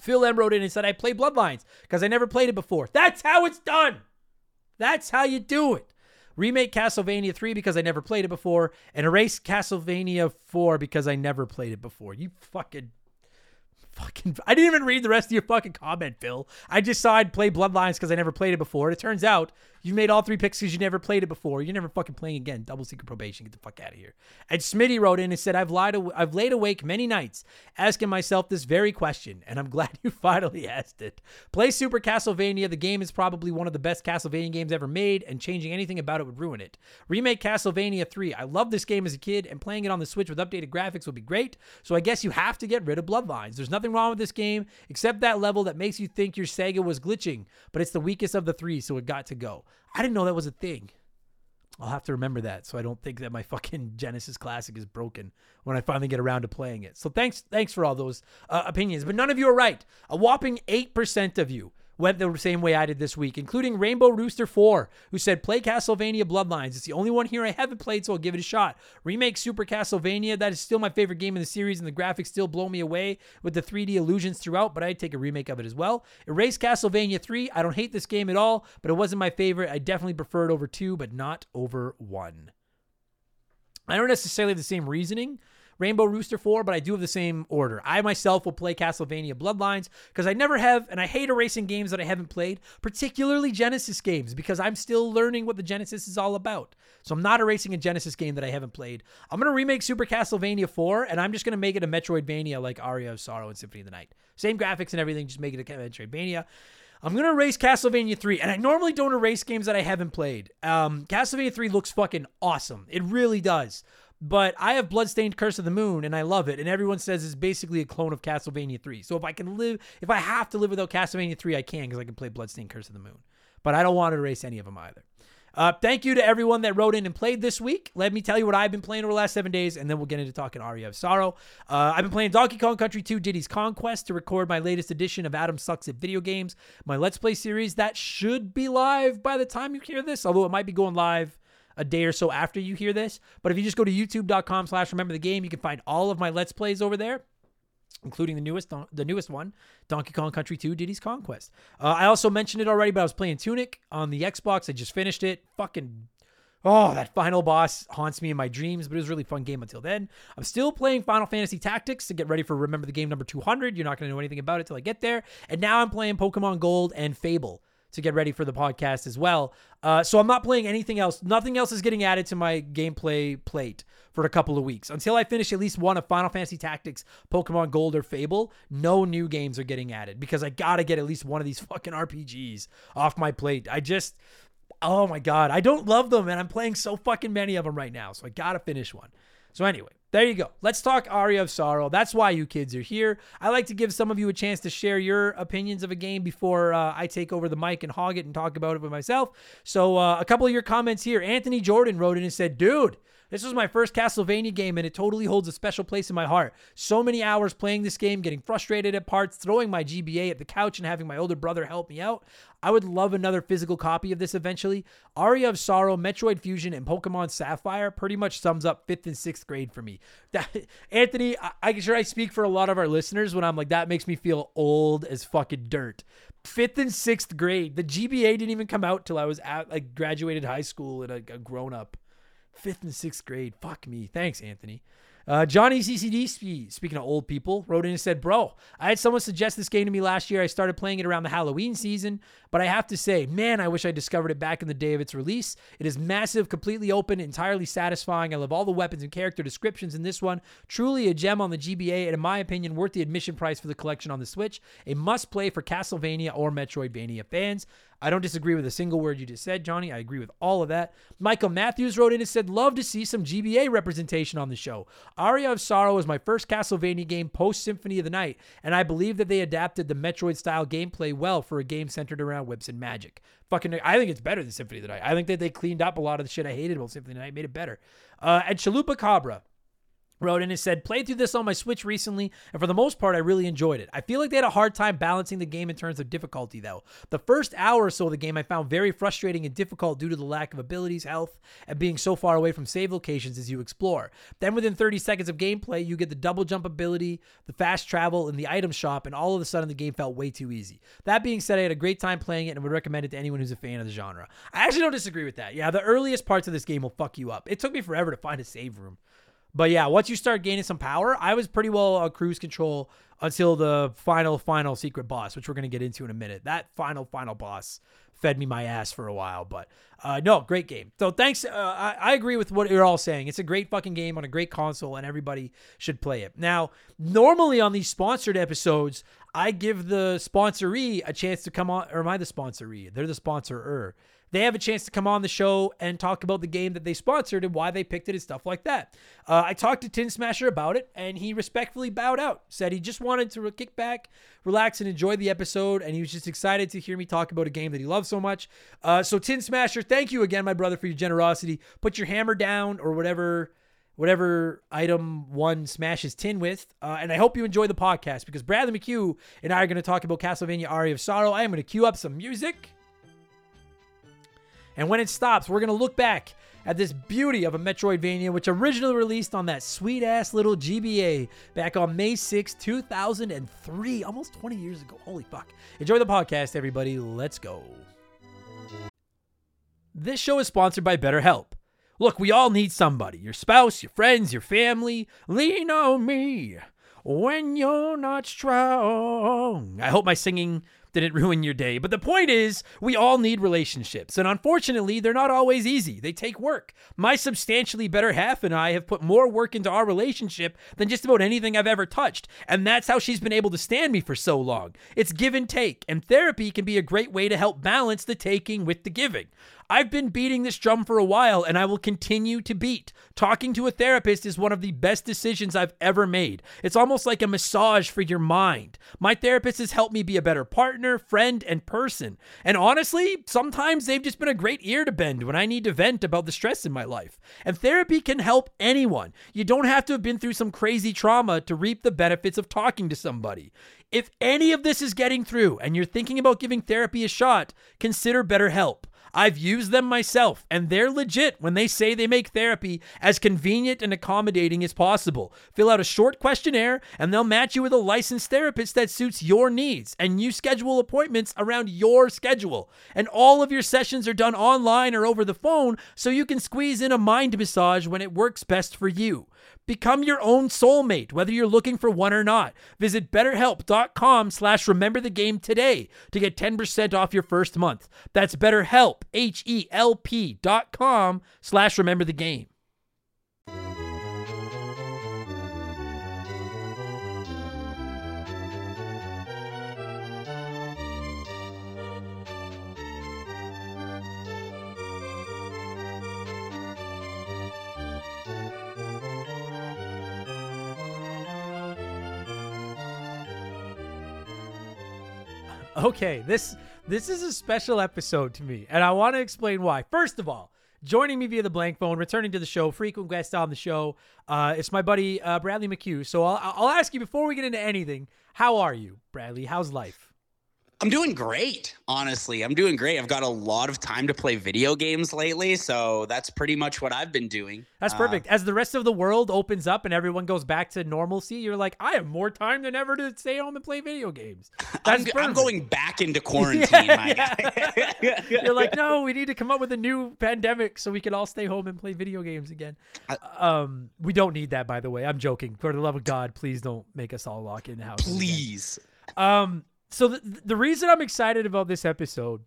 Phil M wrote in and said, I play Bloodlines because I never played it before. That's how it's done. That's how you do it. Remake Castlevania 3 because I never played it before, and erase Castlevania 4 because I never played it before. You fucking fucking I didn't even read the rest of your fucking comment, Phil. I just saw I'd play Bloodlines because I never played it before. And it turns out you made all three picks because you never played it before. You're never fucking playing again. Double secret probation. Get the fuck out of here. And Smitty wrote in and said, I've lied aw- I've laid awake many nights asking myself this very question, and I'm glad you finally asked it. Play Super Castlevania. The game is probably one of the best Castlevania games ever made, and changing anything about it would ruin it. Remake Castlevania 3. I loved this game as a kid, and playing it on the Switch with updated graphics would be great. So I guess you have to get rid of Bloodlines. There's nothing nothing wrong with this game except that level that makes you think your Sega was glitching, but it's the weakest of the three, so it got to go. I didn't know that was a thing. I'll have to remember that so I don't think that my fucking Genesis Classic is broken when I finally get around to playing it. So thanks, thanks for all those uh, opinions, but none of you are right. A whopping eight percent of you went the same way I did this week, including Rainbow Rooster 4, who said, Play Castlevania Bloodlines. It's the only one here I haven't played, so I'll give it a shot. Remake Super Castlevania, that is still my favorite game in the series, and the graphics still blow me away with the 3D illusions throughout, but I'd take a remake of it as well. Erase Castlevania 3, I don't hate this game at all, but it wasn't my favorite. I definitely prefer it over 2, but not over 1. I don't necessarily have the same reasoning Rainbow Rooster 4, but I do have the same order. I myself will play Castlevania Bloodlines because I never have, and I hate erasing games that I haven't played, particularly Genesis games, because I'm still learning what the Genesis is all about. So I'm not erasing a Genesis game that I haven't played. I'm going to remake Super Castlevania 4, and I'm just going to make it a Metroidvania like Aria of Sorrow and Symphony of the Night. Same graphics and everything, just make it a Metroidvania. I'm gonna erase Castlevania 3, and I normally don't erase games that I haven't played. Um, Castlevania 3 looks fucking awesome. It really does. But I have Bloodstained Curse of the Moon and I love it. And everyone says it's basically a clone of Castlevania 3. So if I can live, if I have to live without Castlevania 3, I can because I can play Bloodstained Curse of the Moon. But I don't want to erase any of them either. Uh, thank you to everyone that wrote in and played this week. Let me tell you what I've been playing over the last seven days, and then we'll get into talking Aria of Sorrow. Uh, I've been playing Donkey Kong Country 2 Diddy's Kong Quest to record my latest edition of Adam Sucks at Video Games, my Let's Play series. That should be live by the time you hear this, although it might be going live a day or so after you hear this. But if you just go to youtube.com slash remember the game, you can find all of my Let's Plays over there including the newest the newest one, Donkey Kong Country 2 Diddy's Kong Quest. Uh, I also mentioned it already, but I was playing Tunic on the Xbox. I just finished it. Fucking oh, that final boss haunts me in my dreams, but it was a really fun game until then. I'm still playing Final Fantasy Tactics to get ready for Remember the Game number 200. You're not going to know anything about it till I get there. And now I'm playing Pokemon Gold and Fable to get ready for the podcast as well. Uh, so I'm not playing anything else. Nothing else is getting added to my gameplay plate for a couple of weeks. Until I finish at least one of Final Fantasy Tactics, Pokemon Gold, or Fable, no new games are getting added because I gotta get at least one of these fucking RPGs off my plate. I just, oh my God, I don't love them and I'm playing so fucking many of them right now. So I gotta finish one. So anyway, there you go. Let's talk Aria of Sorrow. That's why you kids are here. I like to give some of you a chance to share your opinions of a game before uh, I take over the mic and hog it and talk about it with myself. So uh, a couple of your comments here. Anthony Jordan wrote in and said, "Dude." This was my first Castlevania game, and it totally holds a special place in my heart. So many hours playing this game, getting frustrated at parts, throwing my GBA at the couch, and having my older brother help me out. I would love another physical copy of this eventually. Aria of Sorrow, Metroid Fusion, and Pokemon Sapphire pretty much sums up fifth and sixth grade for me. That, Anthony, I, I'm sure I speak for a lot of our listeners when I'm like, that makes me feel old as fucking dirt. Fifth and sixth grade. The GBA didn't even come out till I was at like graduated high school and a, a grown up fifth and sixth grade. Fuck me. Thanks, Anthony. Uh, Johnny CCD, speaking of old people, wrote in and said, Bro, I had someone suggest this game to me last year. I started playing it around the Halloween season, but I have to say, man, I wish I discovered it back in the day of its release. It is massive, completely open, entirely satisfying. I love all the weapons and character descriptions in this one. Truly a gem on the GBA, and in my opinion, worth the admission price for the collection on the Switch. A must play for Castlevania or Metroidvania fans. I don't disagree with a single word you just said, Johnny. I agree with all of that. Michael Matthews wrote in and said, Love to see some GBA representation on the show. Aria of Sorrow was my first Castlevania game post Symphony of the Night, and I believe that they adapted the Metroid style gameplay well for a game centered around whips and magic. Fucking, I think it's better than Symphony of the Night. I think that they cleaned up a lot of the shit I hated about Symphony of the Night, made it better. Uh, and Chalupa Cabra wrote in and said, Played through this on my Switch recently, and for the most part, I really enjoyed it. I feel like they had a hard time balancing the game in terms of difficulty, though. The first hour or so of the game I found very frustrating and difficult due to the lack of abilities, health, and being so far away from save locations as you explore. Then, within 30 seconds of gameplay, you get the double jump ability, the fast travel, and the item shop, and all of a sudden the game felt way too easy. That being said, I had a great time playing it and would recommend it to anyone who's a fan of the genre. I actually don't disagree with that. Yeah, the earliest parts of this game will fuck you up. It took me forever to find a save room. But yeah, once you start gaining some power, I was pretty well on cruise control until the final, final secret boss, which we're going to get into in a minute. That final, final boss fed me my ass for a while. But uh, no, great game. So thanks. Uh, I, I agree with what you're all saying. It's a great fucking game on a great console, and everybody should play it. Now, normally on these sponsored episodes, I give the sponsoree a chance to come on, or am I the sponsoree? They're the sponsorer they have a chance to come on the show and talk about the game that they sponsored and why they picked it and stuff like that. Uh, I talked to Tin Smasher about it, and he respectfully bowed out. Said he just wanted to kick back, relax, and enjoy the episode. And he was just excited to hear me talk about a game that he loves so much. Uh, so, Tin Smasher, thank you again, my brother, for your generosity. Put your hammer down or whatever. Whatever item one smashes tin with. Uh, and I hope you enjoy the podcast because Bradley McCue and I are going to talk about Castlevania Aria of Sorrow. I am going to cue up some music. And when it stops, we're going to look back at this beauty of a Metroidvania, which originally released on that sweet ass little GBA back on May 6, 2003, almost 20 years ago. Holy fuck. Enjoy the podcast, everybody. Let's go. This show is sponsored by BetterHelp. Look, we all need somebody your spouse, your friends, your family. Lean on me when you're not strong. I hope my singing didn't ruin your day. But the point is, we all need relationships. And unfortunately, they're not always easy. They take work. My substantially better half and I have put more work into our relationship than just about anything I've ever touched. And that's how she's been able to stand me for so long. It's give and take. And therapy can be a great way to help balance the taking with the giving. I've been beating this drum for a while and I will continue to beat. Talking to a therapist is one of the best decisions I've ever made. It's almost like a massage for your mind. My therapist has helped me be a better partner, friend, and person. And honestly, sometimes they've just been a great ear to bend when I need to vent about the stress in my life. And therapy can help anyone. You don't have to have been through some crazy trauma to reap the benefits of talking to somebody. If any of this is getting through and you're thinking about giving therapy a shot, consider BetterHelp. I've used them myself, and they're legit when they say they make therapy as convenient and accommodating as possible. Fill out a short questionnaire, and they'll match you with a licensed therapist that suits your needs, and you schedule appointments around your schedule. And all of your sessions are done online or over the phone, so you can squeeze in a mind massage when it works best for you. Become your own soulmate, whether you're looking for one or not. Visit betterhelp.com slash remember the game today to get 10% off your first month. That's betterhelp, H-E-L-P dot com slash remember the game. Okay, this this is a special episode to me, and I want to explain why. First of all, joining me via the blank phone, returning to the show, frequent guest on the show, uh, it's my buddy uh, Bradley McCue. So I'll, I'll ask you before we get into anything, how are you, Bradley? How's life? I'm doing great, honestly. I'm doing great. I've got a lot of time to play video games lately, so that's pretty much what I've been doing. That's Uh, perfect. As the rest of the world opens up and everyone goes back to normalcy, you're like, I have more time than ever to stay home and play video games. That's I'm, I'm going back into quarantine, my guy. You're like, no, we need to come up with a new pandemic so we can all stay home and play video games again. um, we don't need that, by the way. I'm joking. For the love of God, please don't make us all lock in the house. Please. Um, so the the reason I'm excited about this episode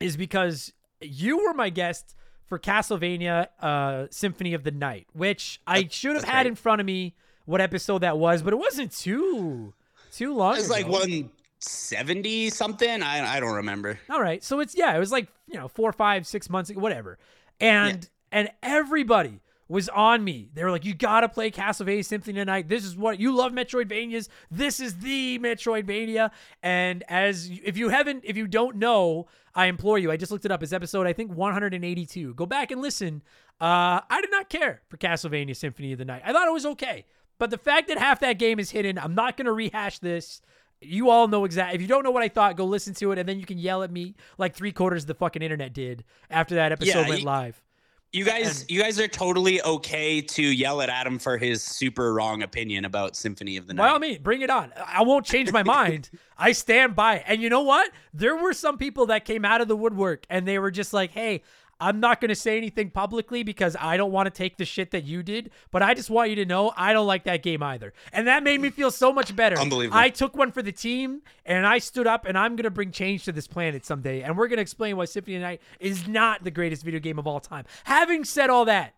is because you were my guest for Castlevania uh, Symphony of the Night, which I should have had right. in front of me what episode that was, but it wasn't too too long. It's like ago. 170 something. I, I don't remember. All right. So it's yeah, it was like, you know, four, five, six months ago, whatever. And and everybody was on me. They were like, you gotta play Castlevania Symphony tonight. This is what you love Metroidvanias. This is the Metroidvania. And as if you haven't, if you don't know, I implore you, I just looked it up. It's episode, I think 182. Go back and listen. Uh, I did not care for Castlevania Symphony of the Night. I thought it was okay. But the fact that half that game is hidden, I'm not gonna rehash this. You all know exactly. If you don't know what I thought, go listen to it, and then you can yell at me like three quarters of the fucking internet did after that episode Yeah, went you- live. You guys, you guys are totally okay to yell at Adam for his super wrong opinion about Symphony of the By all Night. means, bring it on. I won't change my mind. I stand by it. And you know what? There were some people that came out of the woodwork and they were just like, hey, I'm not going to say anything publicly because I don't want to take the shit that you did, but I just want you to know I don't like that game either. And that made me feel so much better. Unbelievable. I took one for the team and I stood up and I'm going to bring change to this planet someday. And we're going to explain why Symphony of the Night is not the greatest video game of all time. Having said all that,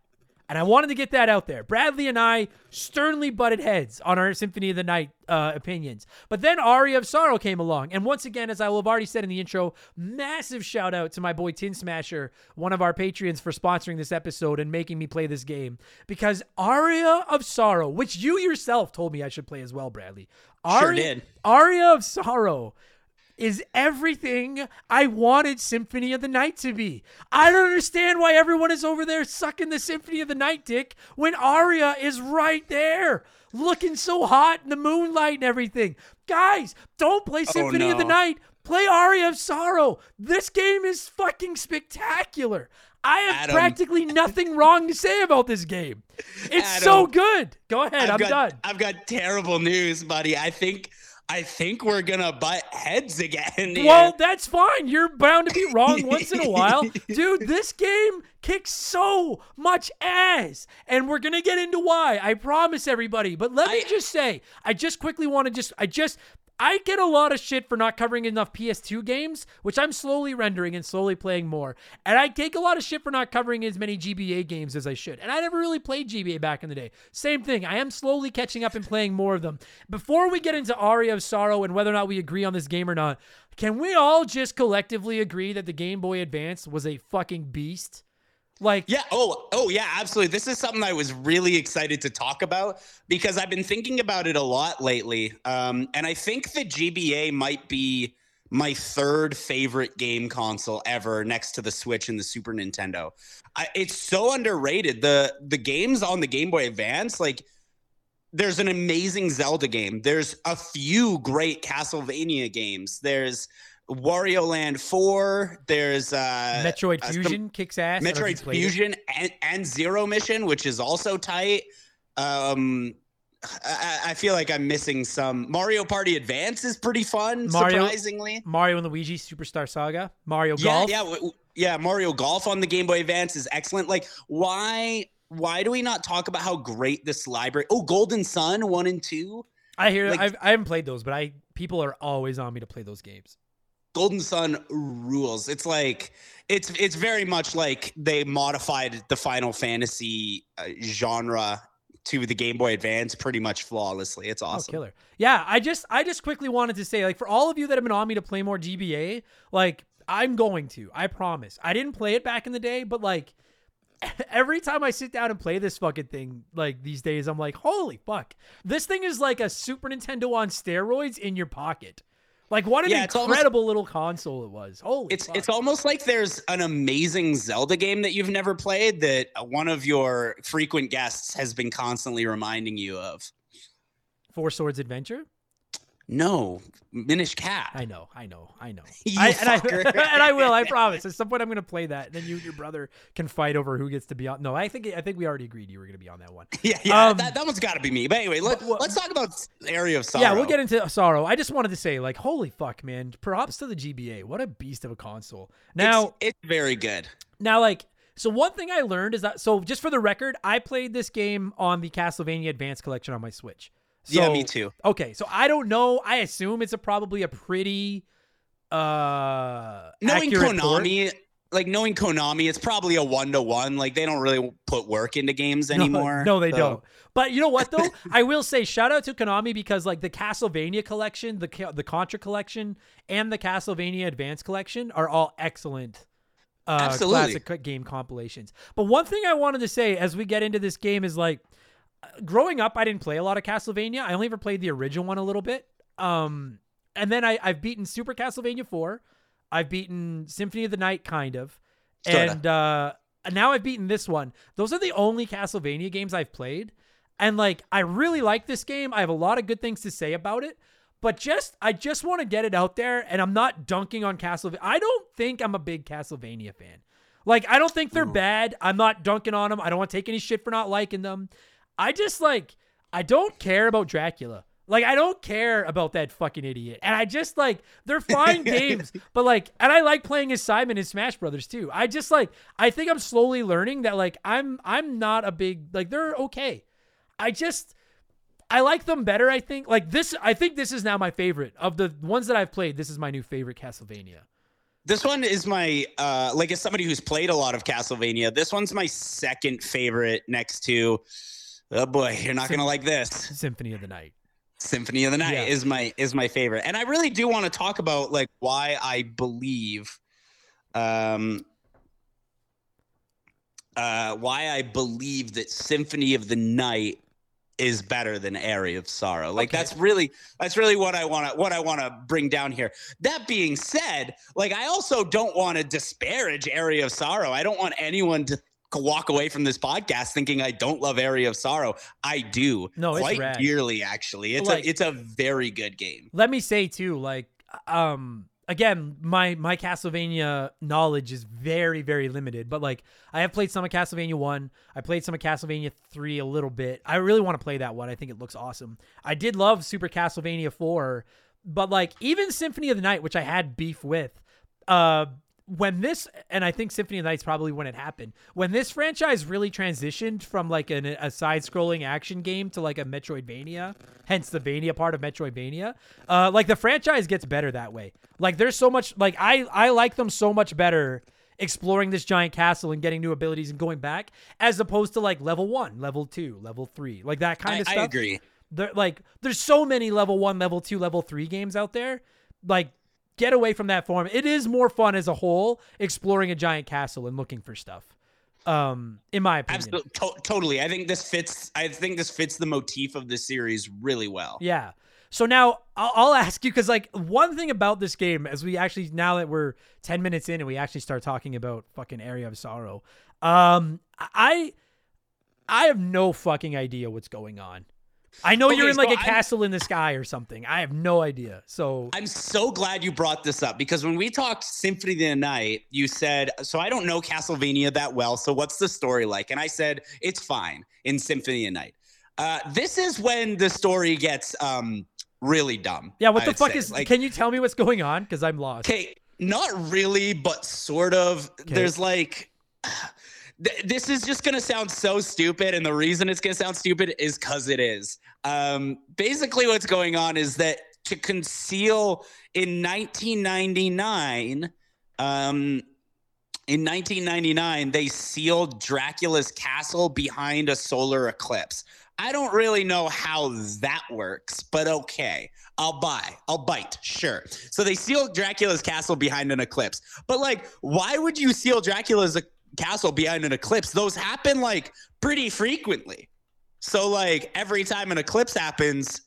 and I wanted to get that out there. Bradley and I sternly butted heads on our Symphony of the Night uh, opinions. But then Aria of Sorrow came along. And once again, as I will have already said in the intro, massive shout out to my boy Tin Smasher, one of our Patreons, for sponsoring this episode and making me play this game. Because Aria of Sorrow, which you yourself told me I should play as well, Bradley. Aria, did. Aria of Sorrow is everything I wanted Symphony of the Night to be. I don't understand why everyone is over there sucking the Symphony of the Night dick when Aria is right there, looking so hot in the moonlight and everything. Guys, don't play oh, Symphony of the Oh. Night. Play Aria of Sorrow. This game is fucking spectacular. I have Adam. practically nothing wrong to say about this game. It's so good. Go ahead. I'm got, done. I've got terrible news, buddy. I think I think we're gonna butt heads again. here. Well, that's fine. You're bound to be wrong once in a while. Dude, this game kicks so much ass. And we're to get into why. I promise everybody. But let me just say, I just quickly want to just, I just, I get a lot of shit for not covering enough PS2 games, which I'm slowly rendering and slowly playing more. And I take a lot of shit for not covering as many GBA games as I should. And I never really played GBA back in the day. Same thing. I am slowly catching up and playing more of them. Before we get into Aria of Sorrow and whether or not we agree on this game or not, can we all just collectively agree that the Game Boy Advance was a fucking beast? Like, Yeah. Oh, oh, yeah. Absolutely. This is something I was really excited to talk about because I've been thinking about it a lot lately. Um, and I think the GBA might be my third favorite game console ever, next to the Switch and the Super Nintendo. I, it's so underrated. The the games on the Game Boy Advance, like. There's an amazing Zelda game. There's a few great Castlevania games. There's Wario Land 4. There's uh, Metroid uh, some- Fusion kicks ass. I don't know if Metroid you played it. Fusion and, and Zero Mission, which is also tight. Um, I, I feel like I'm missing some. Mario Party Advance is pretty fun, Mario- surprisingly. Mario and Luigi Superstar Saga. Mario Yeah, Golf. yeah, w- w- yeah. Mario Golf on the Game Boy Advance is excellent. Like, why? Why do we not talk about how great this library? Oh, Golden Sun one and two. I hear. Like- I've, I haven't played those, but I people are always on me to play those games. Golden Sun rules. It's like it's it's very much like they modified the Final Fantasy uh, genre to the Game Boy Advance pretty much flawlessly. It's Oh, awesome. killer. Yeah, I just I just quickly wanted to say, like, for all of you that have been on me to play more GBA, like, I'm going to. I promise. I didn't play it back in the day, but like every time I sit down and play this fucking thing, like these days, I'm like, holy fuck. This thing is like a Super Nintendo on steroids in your pocket. Like what an Yeah, it's almost- incredible little console it was. Holy It's fuck. it's almost like there's an amazing Zelda game that you've never played that one of your frequent guests has been constantly reminding you of. Four Swords Adventure. No, Minish Cap. I know, I know, I know. You I, and, I, and I will. I promise. At some point, I'm going to play that. And then you and your brother can fight over who gets to be on. No, I think I think we already agreed you were going to be on that one. Yeah, yeah, Um, that, that one's got to be me. But anyway, let, what- us talk about Aria of Sorrow. Yeah, we'll get into sorrow. I just wanted to say, like, holy fuck, man! Props to the GBA. What a beast of a console. Now, it's, it's very good. Now, like, so one thing I learned is that, so just for the record, I played this game on the Castlevania Advance Collection on my Switch. Yeah, me too. Okay, so I don't know. I assume it's a probably a pretty uh knowing accurate port. Konami, like knowing Konami, it's probably a one to one. Like they don't really put work into games anymore. No, they so- don't. But you know what though? I will say shout out to Konami because like the Castlevania collection, the the Contra collection, and the Castlevania Advance collection are all excellent uh Absolutely. classic game compilations. But one thing I wanted to say as we get into this game is like growing up I didn't play a lot of Castlevania. I only ever played the original one a little bit. Um and then I I've beaten Super Castlevania 4. I've beaten Symphony of the Night kind of. Sorta. And uh and now I've beaten this one. Those are the only Castlevania games I've played. And like I really like this game. I have a lot of good things to say about it. But just I just want to get it out there and I'm not dunking on Castlevania. I don't think I'm a big Castlevania fan. Like I don't think they're bad. I'm not dunking on them. I don't want to take any shit for not liking them. I just like I don't care about Dracula. Like I don't care about that fucking idiot. And I just like they're fine games, but like and I like playing as Simon in Smash Brothers too. I just like I think I'm slowly learning that like I'm I'm not a big like they're okay. I just I like them better, I think. Like this I think this is now my favorite. Of the ones that I've played, this is my new favorite Castlevania. This one is my uh like as somebody who's played a lot of Castlevania, this one's my second favorite next to oh boy, you're not gonna like this. Symphony of the Night. Symphony of the Night Yeah. is my is my favorite. And I really do want to talk about like why I believe um uh why I believe that Symphony of the Night is better than Aria of Sorrow. Like Okay. that's really that's really what I want to what I want to bring down here. That being said, like I also don't want to disparage Aria of Sorrow. I don't want anyone to walk away from this podcast thinking I don't love Aria of Sorrow. I do. No, it's quite rad. dearly actually. It's Like- a it's a very good game. let me say too like um again my my castlevania knowledge is very very limited but like i have played some of castlevania 1 i played some of castlevania 3 a little bit i really want to play that one i think it looks awesome i did love super castlevania 4 but like even symphony of the night which i had beef with uh when this and I think Symphony of the Night's probably when it happened. When this franchise really transitioned from like an, a side-scrolling action game to like a Metroidvania, hence the Vania part of Metroidvania, uh, like the franchise gets better that way. Like there's so much like I I like them so much better exploring this giant castle and getting new abilities and going back as opposed to like level one, level two, level three, like that kind I, of stuff. I agree. there like there's so many level one level two level three games out there like get away from that form it is more fun as a whole exploring a giant castle and looking for stuff um in my opinion Absolutely, to- totally. I think this fits. I think this fits the motif of the series really well. yeah so now I'll, I'll ask you because like one thing about this game as we actually now that we're 10 minutes in and we actually start talking about fucking aria of sorrow um i i have no fucking idea what's going on i know you're Okay, in like so a I'm- castle in the sky or something i have no idea so I'm so glad you brought this up because when we talked Symphony of the Night, you said, So I don't know Castlevania that well. So what's the story like? And I said, It's fine in Symphony of the Night. Uh, this is when the story gets um, really dumb. Yeah, what I the fuck say. is? Like, can you tell me what's going on? Because I'm lost. Okay, not really, but sort of. There's like. Th- This is just gonna sound so stupid, and the reason it's gonna sound stupid is because it is. Um, basically, what's going on is that to conceal in 1999, um, in 1999, they sealed Dracula's castle behind a solar eclipse. I don't really know how that works, but okay. I'll buy. I'll bite. Sure. So they sealed Dracula's castle behind an eclipse. But like, why would you seal Dracula's castle behind an eclipse? Those happen like pretty frequently. So like every time an eclipse happens,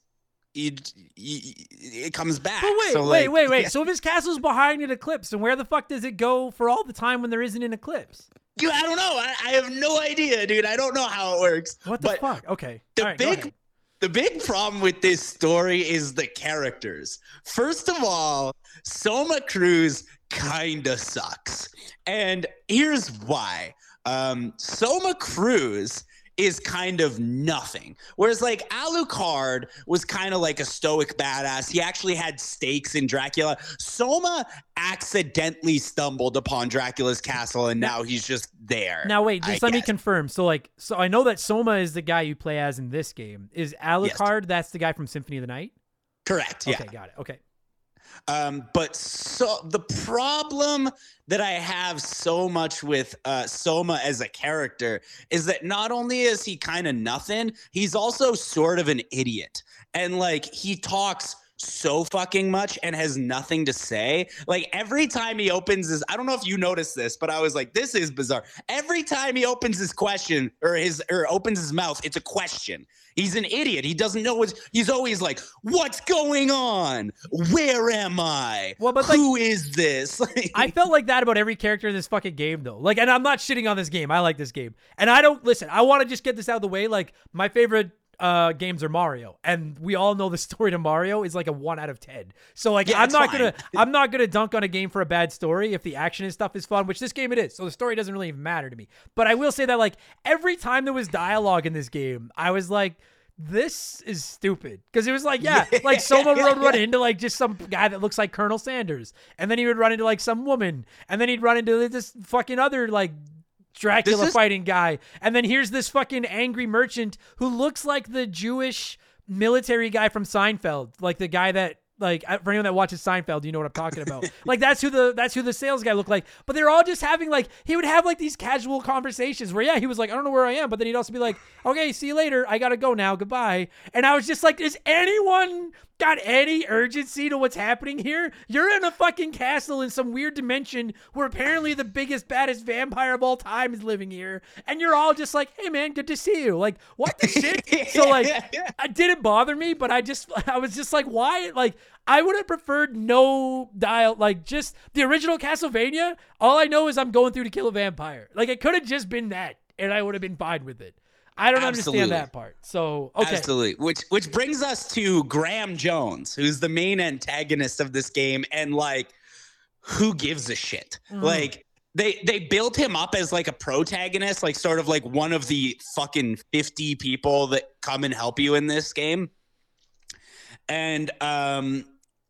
you, you, it comes back. But wait, So, wait, like, wait, wait. yeah. So if his castle's behind an eclipse, then where the fuck does it go for all the time when there isn't an eclipse? Dude, I don't know. I, I have no idea, dude. I don't know how it works. What the but fuck? Okay. The right, big the big problem with this story is the characters. First of all, Soma Cruz kinda sucks. And here's why. Um, Soma Cruz is kind of nothing. Whereas like Alucard was kind of like a stoic badass. He actually had stakes in Dracula. Soma accidentally stumbled upon Dracula's castle and now he's just there. Now wait, just I let me confirm. So like, so I know that Soma is the guy you play as in this game. Is Alucard that's the guy from Symphony of the Night? Correct. Yeah. Okay, got it. Okay. Um, but so the problem that I have so much with uh, Soma as a character is that not only is he kind of nothing, he's also sort of an idiot. And like he talks so fucking much and has nothing to say. Like every time he opens his, I don't know if you noticed this, but I was like, this is bizarre. Every time he opens his question or his or opens his mouth, it's a question. He's an idiot. He doesn't know what's. He's always like, "What's going on? Where am I? Well, but, like, who is this?" I felt like that about every character in this fucking game, though. Like, and I'm not shitting on this game. I like this game, and I don't listen. I want to just get this out of the way. Like, my favorite uh games are Mario, and we all know the story to Mario is like a one out of ten. So, like, Yeah, I'm not fine. gonna, I'm not gonna dunk on a game for a bad story if the action and stuff is fun, which this game it is. So the story doesn't really even matter to me. But I will say that, like, every time there was dialogue in this game, I was like. This is stupid because it was like, yeah, like Soma would run into like just some guy that looks like Colonel Sanders, and then he would run into like some woman, and then he'd run into this fucking other like Dracula is- fighting guy, and then here's this fucking angry merchant who looks like the Jewish military guy from Seinfeld, like the guy that like uh, for anyone that watches Seinfeld, you know what I'm talking about. like that's who the that's who the sales guy looked like. But they're all just having like he would have like these casual conversations where yeah, he was like, I don't know where I am, but then he'd also be like, Okay, see you later. I gotta go now. Goodbye. And I was just like, is anyone got any urgency to what's happening here? You're in a fucking castle in some weird dimension where apparently the biggest, baddest vampire of all time is living here, and you're all just like, "Hey, man, good to see you." Like, what the shit? So like, it didn't bother me, but I just, I was just like, why? Like, I would have preferred no dial, like just the original Castlevania. All I know is I'm going through to kill a vampire. Like, it could have just been that, and I would have been fine with it. I don't Absolutely. understand that part. So okay, Absolutely. Which which brings us to Graham Jones, who's the main antagonist of this game, and like, who gives a shit? Mm. Like they they built him up as like a protagonist, like sort of like one of the fucking 50 people that come and help you in this game. And um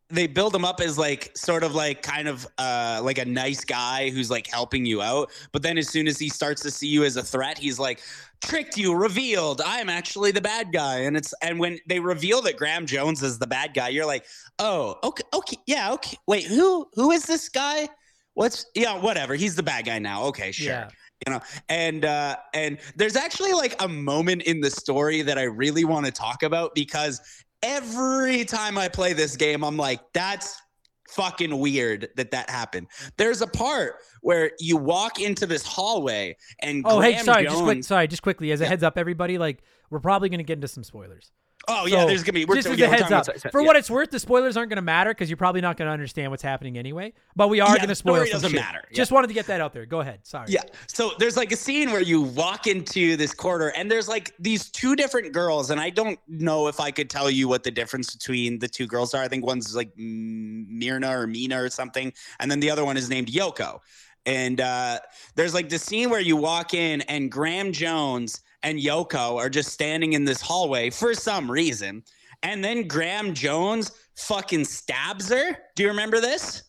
they build him up as like sort of like kind of uh like a nice guy who's like helping you out but then as soon as he starts to see you as a threat he's like tricked you revealed i'm actually the bad guy. And it's and when they reveal that graham jones is the bad guy you're like oh okay okay yeah okay wait who who is this guy? What's yeah whatever he's the bad guy now okay sure. Yeah. you know and uh and there's actually like a moment in the story that i really want to talk about because every time i play this game i'm like that's fucking weird that that happened there's a part where you walk into this hallway and Oh, hey, Graham sorry, just quick, sorry, just quickly as a Yeah. heads up, everybody. Like, we're probably gonna get into some spoilers. Oh yeah So, there's gonna be we're, just as yeah, a heads up. about- For yeah. what it's worth, the spoilers aren't gonna matter because you're probably not gonna understand what's happening anyway. But we are Yeah, gonna spoil story some doesn't shit. matter. Just wanted to get that out there. Go ahead. Sorry. Yeah. So there's like a scene where you walk into this corridor and there's like these two different girls. And I don't know if I could tell you what the difference between the two girls are. I think one's like Mirna or Mina or something. And then the other one is named Yoko. And uh, there's like the scene where you walk in and Graham Jones and Yoko are just standing in this hallway for some reason. And then Graham Jones fucking stabs her. Do you remember this?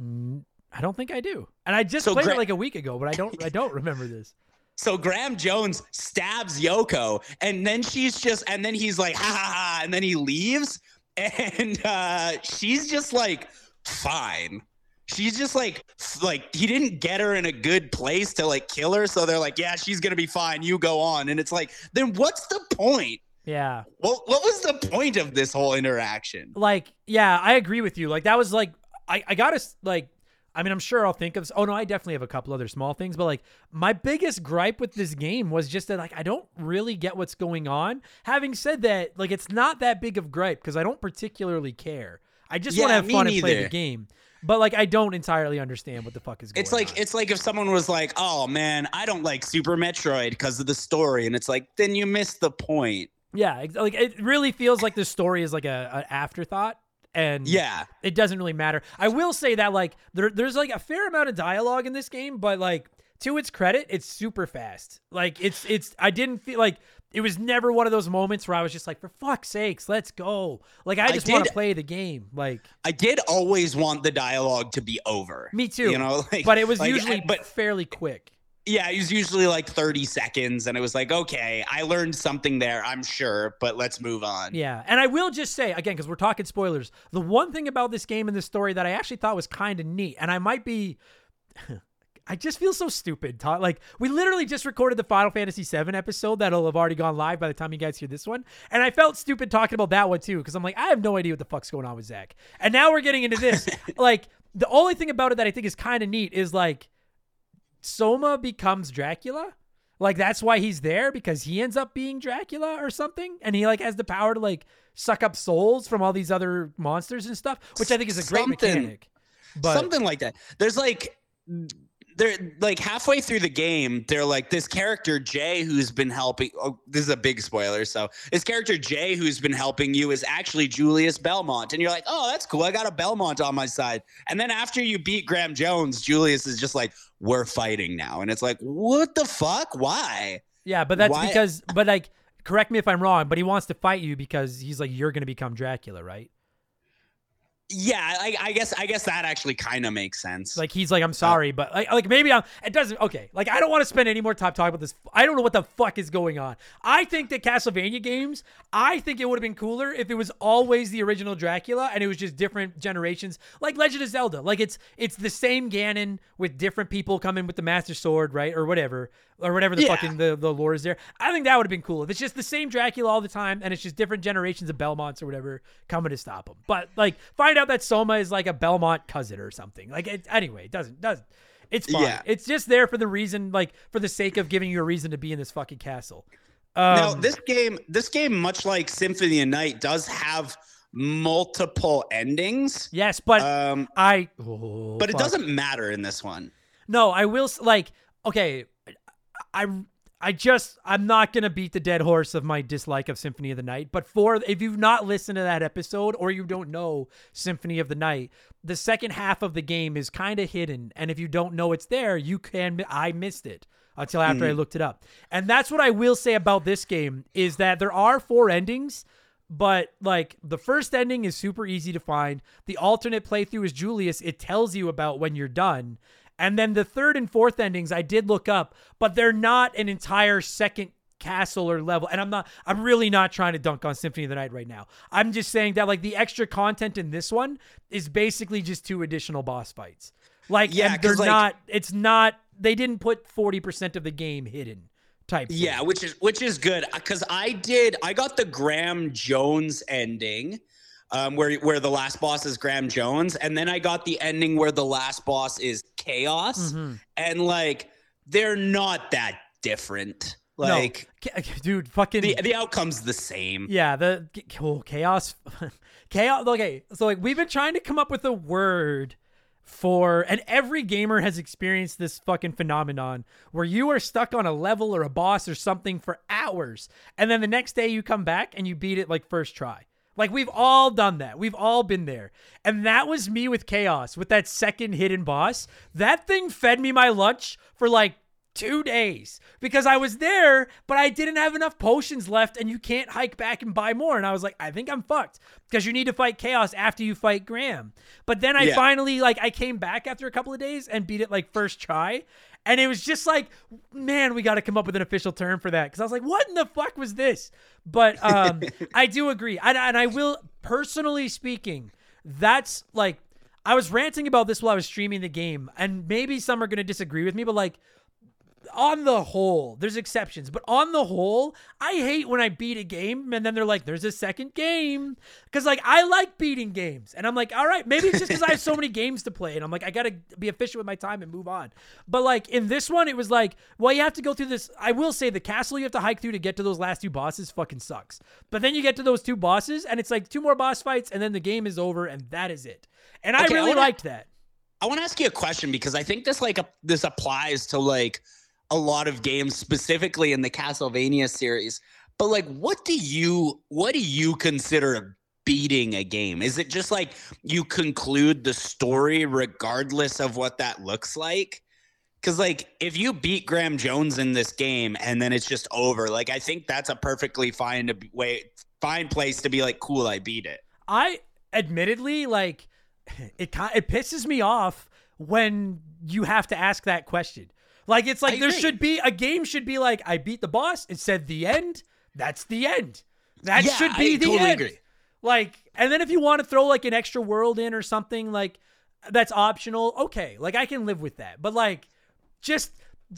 Mm, I don't think I do. And I just So played Gra- it like a week ago, but I don't. I don't remember this. So Graham Jones stabs Yoko, and then she's just, and then he's like, ha ha ha, and then he leaves, and uh, she's just like, fine. She's just like, like he didn't get her in a good place to like kill her, so they're like, yeah, she's gonna be fine. You go on, and it's like, then what's the point? Yeah. What what was the point of this whole interaction? Like, yeah, I agree with you. Like that was like, I I gotta like. I mean, I'm sure I'll think of. Oh no, I definitely have a couple other small things, but like my biggest gripe with this game was just that like I don't really get what's going on. Having said that, like it's not that big of gripe because I don't particularly care. I just want to have fun and play the game. But like I don't entirely understand what the fuck is going on. It's like on. it's like if someone was like, "Oh man, I don't like Super Metroid because of the story," and it's like, then you missed the point. yeah, like it really feels like the story is like a an afterthought. And Yeah, it doesn't really matter. I will say that like there, there's like a fair amount of dialogue in this game, but like to its credit, it's super fast. Like it's it's I didn't feel like it was never one of those moments where I was just like, for fuck's sakes, let's go. Like I just want to play the game. Like I did always want the dialogue to be over. me too. You know, like, but it was like, usually I- but fairly quick. yeah, it was usually like 30 seconds, and it was like, okay, I learned something there, I'm sure, but let's move on. Yeah, and I will just say again because we're talking spoilers. The one thing about this game and this story that I actually thought was kind of neat, and I might be. I just feel so stupid. Todd. Like we literally just recorded the Final Fantasy VII episode that'll have already gone live by the time you guys hear this one, and I felt stupid talking about that one too because I'm like I have no idea what the fuck's going on with Zack, and now we're getting into this. like the only thing about it that I think is kind of neat is like Soma becomes Dracula. Like that's why he's there because he ends up being Dracula or something, and he like has the power to like suck up souls from all these other monsters and stuff, which I think is a great Something- mechanic. But Something like that. There's like they're like halfway through the game, they're like this character Jay who's been helping. Oh, this is a big spoiler. So this character Jay who's been helping you is actually Julius Belmont, and you're like, oh, that's cool. I got a Belmont on my side. And then after you beat Graham Jones, Julius is just like, we're fighting now, and it's like, what the fuck? Why? yeah, but that's why- because, but like, correct me if I'm wrong, but he wants to fight you because he's like you're gonna become Dracula, right? Yeah, I, I guess I guess that actually kind of makes sense. Like he's like, I'm sorry, but like, like maybe I'm. It doesn't. Okay, like I don't want to spend any more time talking about this. I don't know what the fuck is going on. I think that Castlevania games. I think it would have been cooler if it was always the original Dracula and it was just different generations, like Legend of Zelda. Like it's it's the same Ganon with different people coming with the Master Sword, right, or whatever, or whatever the Yeah. fucking the the lore is there. I think that would have been cool if it's just the same Dracula all the time and it's just different generations of Belmonts or whatever coming to stop him. But like find out that Soma is like a Belmont cousin or something. Like it, anyway, it doesn't doesn't. It's fine. Yeah. It's just there for the reason, like for the sake of giving you a reason to be in this fucking castle. Um, now this game, this game, much like Symphony of Night, does have multiple endings. yes, but Um, I. oh, but it doesn't matter in this one. No, I will s- like okay, I I just I'm not going to beat the dead horse of my dislike of Symphony of the Night, but for if you've not listened to that episode or you don't know Symphony of the Night, the second half of the game is kind of hidden and if you don't know it's there, you can I missed it until after I mm-hmm. looked it up. And that's what I will say about this game is that there are four endings but like the first ending is super easy to find. The alternate playthrough is Julius. It tells you about when you're done. And then the third and fourth endings I did look up, but they're not an entire second castle or level. And I'm not I'm really not trying to dunk on Symphony of the Night right now. I'm just saying that like the extra content in this one is basically just two additional boss fights. Like Yeah, and they're like- not it's not they didn't put 40% of the game hidden type thing. Yeah, which is which is good because I did. I got the Graham Jones ending, um, where where the last boss is Graham Jones, and then I got the ending where the last boss is Chaos, Mhm. and like they're not that different. Like No. Dude, fucking the the outcome's the same. Yeah, the oh, chaos, chaos. Okay, so like we've been trying to come up with a word for, and every gamer has experienced this fucking phenomenon where you are stuck on a level or a boss or something for hours, and then the next day you come back and you beat it like first try. Like we've all done that. We've all been there. And that was me with Chaos, with that second hidden boss. That thing fed me my lunch for like two days because I was there, but I didn't have enough potions left, and you can't hike back and buy more. And I was like, I think I'm fucked because you need to fight Chaos after you fight Graham. But then I Yeah. finally, like, I came back after a couple of days and beat it like first try. And it was just like, man, we got to come up with an official term for that. Cause I was like, what in the fuck was this? But um, I do agree. And, and I will, personally speaking, that's like, I was ranting about this while I was streaming the game. And maybe some are going to disagree with me, but like, on the whole, there's exceptions, but on the whole, I hate when I beat a game and then they're like, there's a second game. Cause like I like beating games. And I'm like, all right, maybe it's just because I have so many games to play. And I'm like, I gotta be efficient with my time and move on. But like in this one, it was like, well, you have to go through this. I will say the castle you have to hike through to get to those last two bosses fucking sucks. But then you get to those two bosses and it's like two more boss fights and then the game is over and that is it. And I Okay, I really wanna- liked that. I want to ask you a question because I think this like a, this applies to like a lot of games specifically in the Castlevania series. But like what do you what do you consider beating a game? Is it just like you conclude the story regardless of what that looks like? Cuz like if you beat Graham Jones in this game and then it's just over, like I think that's a perfectly fine to be- way fine place to be like cool I beat it. I admittedly like it. It pisses me off when you have to ask that question. Like it's like I there agree. should be a game should be like I beat the boss. It said the end. That's the end. That Yeah, should be I the totally end. agree. Like, and then if you want to throw like an extra world in or something like that's optional, okay. Like I can live with that. But like, just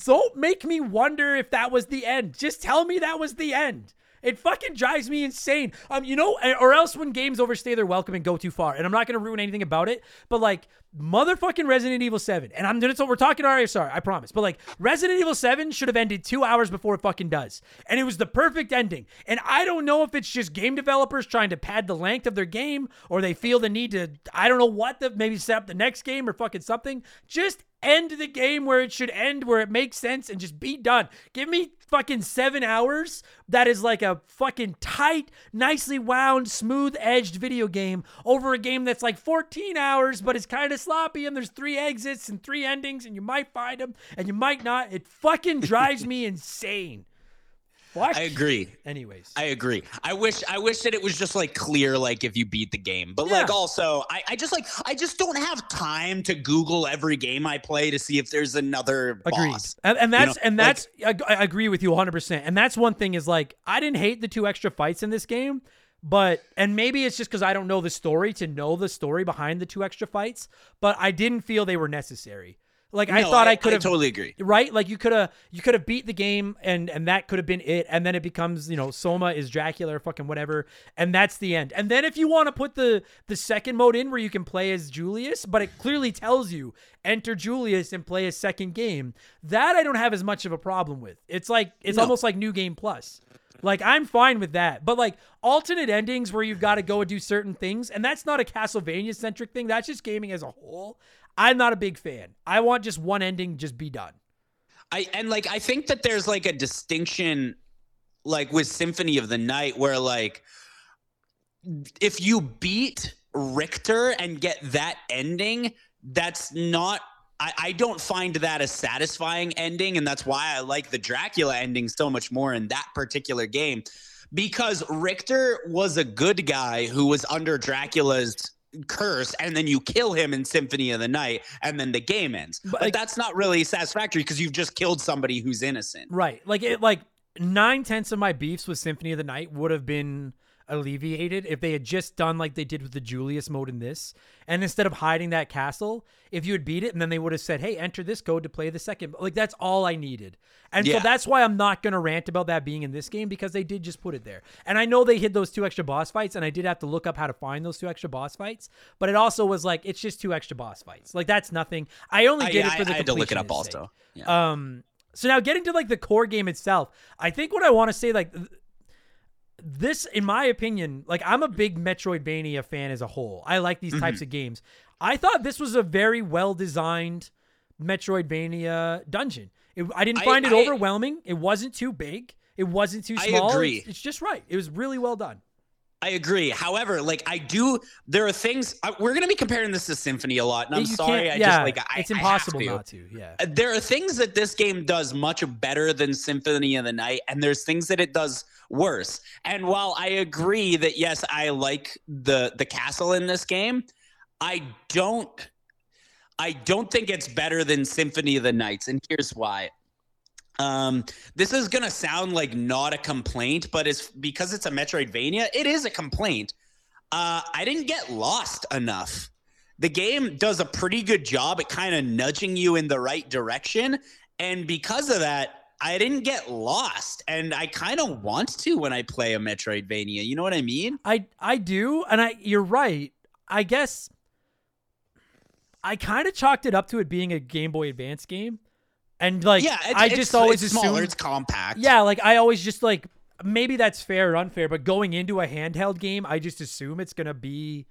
don't make me wonder if that was the end. Just tell me that was the end. It fucking drives me insane. Um, you know, or else when games overstay their welcome and go too far, and I'm not gonna ruin anything about it, but like motherfucking Resident Evil 7, and I'm gonna so we're talking RSR, I promise. But like Resident Evil 7 should have ended two hours before it fucking does. And it was the perfect ending. And I don't know if it's just game developers trying to pad the length of their game, or they feel the need to, I don't know what the maybe set up the next game or fucking something. Just end the game where it should end, where it makes sense, and just be done. Give me fucking seven hours that is like a fucking tight, nicely wound, smooth edged video game over a game that's like 14 hours, but it's kind of sloppy and there's three exits and three endings, and you might find them and you might not. It fucking drives me insane. Fuck? I agree. Anyways, I agree. I wish I wish that it was just like clear, like if you beat the game. But like also, I, I just like I just don't have time to Google every game I play to see if there's another Agreed. boss. And, and You that's know, and like- that's I, I agree with you 100%. And that's one thing is like I didn't hate the two extra fights in this game, but and maybe it's just cuz I don't know the story to know the story behind the two extra fights, but I didn't feel they were necessary. Like I No, thought I, could have totally agree. right? Like you could have you could have beat the game and and that could have been it and then it becomes you know soma is dracula or fucking whatever and that's the end. And then if you want to put the the second mode in where you can play as julius but it clearly tells you enter julius and play a second game that i don't have as much of a problem with. It's like it's No. almost like new game plus. Like i'm fine with that. But like alternate endings where you've got to go and do certain things and that's not a castlevania centric thing that's just gaming as a whole i'm not a big fan i want just one ending just be done I and like I think that there's like a distinction like with Symphony of the Night where like if you beat Richter and get that ending, that's not I, I don't find that a satisfying ending, and that's why I like the Dracula ending so much more in that particular game. Because Richter was a good guy who was under Dracula's curse, and then you kill him in Symphony of the Night, and then the game ends. But, like- that's not really satisfactory because you've just killed somebody who's innocent. Right. Like it like nine tenths of my beefs with Symphony of the Night would have been alleviated if they had just done like they did with the Julius mode in this. And instead of hiding that castle, if you had beat it and then they would have said, Hey, enter this code to play the second like that's all I needed. And so that's why I'm not gonna rant about that being in this game because they did just put it there. And I know they hid those two extra boss fights, and I did have to look up how to find those two extra boss fights, but it also was like it's just two extra boss fights. Like that's nothing. I only I, did it I- for the I had to look it up also. Yeah. Um, so now getting to like the core game itself, I think what I want to say, like this, in my opinion, like I'm a big Metroidvania fan as a whole. I like these types of games. I thought this was a very well designed Metroidvania dungeon. It, I didn't I- find it I- overwhelming. It wasn't too big. It wasn't too I small. agree. It's, it's just right. It was really well done. I agree. However, like I do, there are things I, we're going to be comparing this to Symphony a lot, and I'm You sorry. I yeah, just like I, it's I impossible to. not to. Yeah. Uh, There are things that this game does much better than Symphony of the Night, and there's things that it does worse. And while I agree that yes, I like the the castle in this game, I don't. I don't think it's better than Symphony of the Nights, and here's why. Um, this is gonna sound like not a complaint, but it's because it's a Metroidvania. It is a complaint. Uh, I didn't get lost enough. The game does a pretty good job at kind of nudging you in the right direction, and because of that, I didn't get lost. And I kind of want to when I play a Metroidvania. You know what I mean? I I do, and I you're right. I guess I kind of chalked it up to it being a Game Boy Advance game, and like yeah, I just always it's smaller. It's compact. yeah, like I always just like maybe that's fair or unfair, but going into a handheld game, I just assume it's gonna be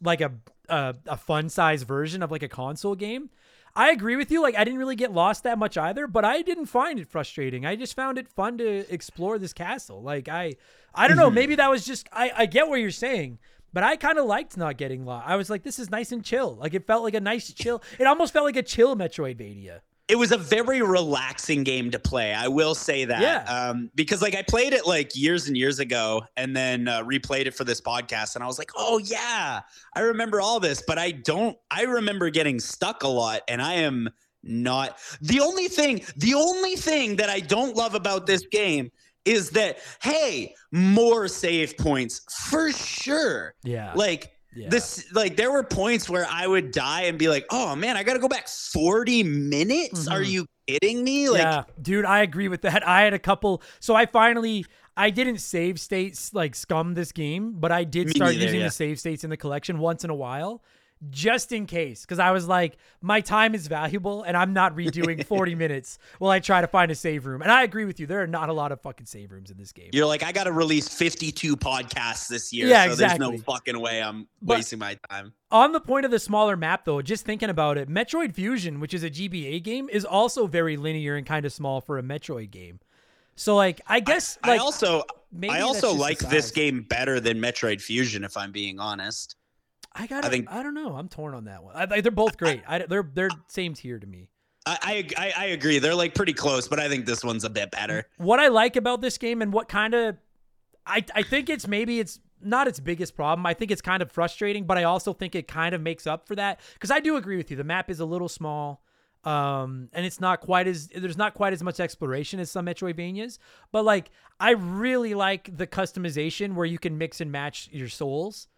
like a a, a fun size version of like a console game. I agree with you. Like I didn't really get lost that much either, but I didn't find it frustrating. I just found it fun to explore this castle. Like I, I don't know. Mm-hmm. Maybe that was just I. I get what you're saying, but I kind of liked not getting lost. I was like, this is nice and chill. Like it felt like a nice chill. It almost felt like a chill Metroidvania. It was a very relaxing game to play. I will say that. Yeah. Um, because like I played it like years and years ago and then uh, replayed it for this podcast and I was like, oh yeah, I remember all this, but I don't, I remember getting stuck a lot and I am not the only thing, the only thing that I don't love about this game is that, hey, more save points for sure. Yeah. Like, Yeah. this like there were points where I would die and be like, "Oh man, I got to go back 40 minutes? Are Mhm. you kidding me?" Like yeah, dude, I agree with that. I had a couple. So I finally, I didn't save states like scum this game, but I did start neither, using yeah. the save states in the collection once in a while, just in case, because I was like, my time is valuable, and I'm not redoing 40 minutes while I try to find a save room. And I agree with you. There are not a lot of fucking save rooms in this game. you're like, "I got to release 52 podcasts this year, Yeah, so there's exactly. no fucking way I'm But- wasting my time." On the point of the smaller map, though, just thinking about it, Metroid Fusion, which is a GBA game, is also very linear and kind of small for a Metroid game. So, like, I guess, like, I also I also like this game better than Metroid Fusion if I'm being honest. I got. I think- I don't know. I'm torn on that one. I, they're both great. I, they're they're same tier to me. I, I I agree. They're like pretty close, but I think this one's a bit better. What I like about this game and what kind of I I think it's maybe it's not its biggest problem. I think it's kind of frustrating, but I also think it kind of makes up for that because I do agree with you. The map is a little small. Um, and it's not quite as there's not quite as much exploration as some Metroidvanias, but like I really like the customization where you can mix and match your souls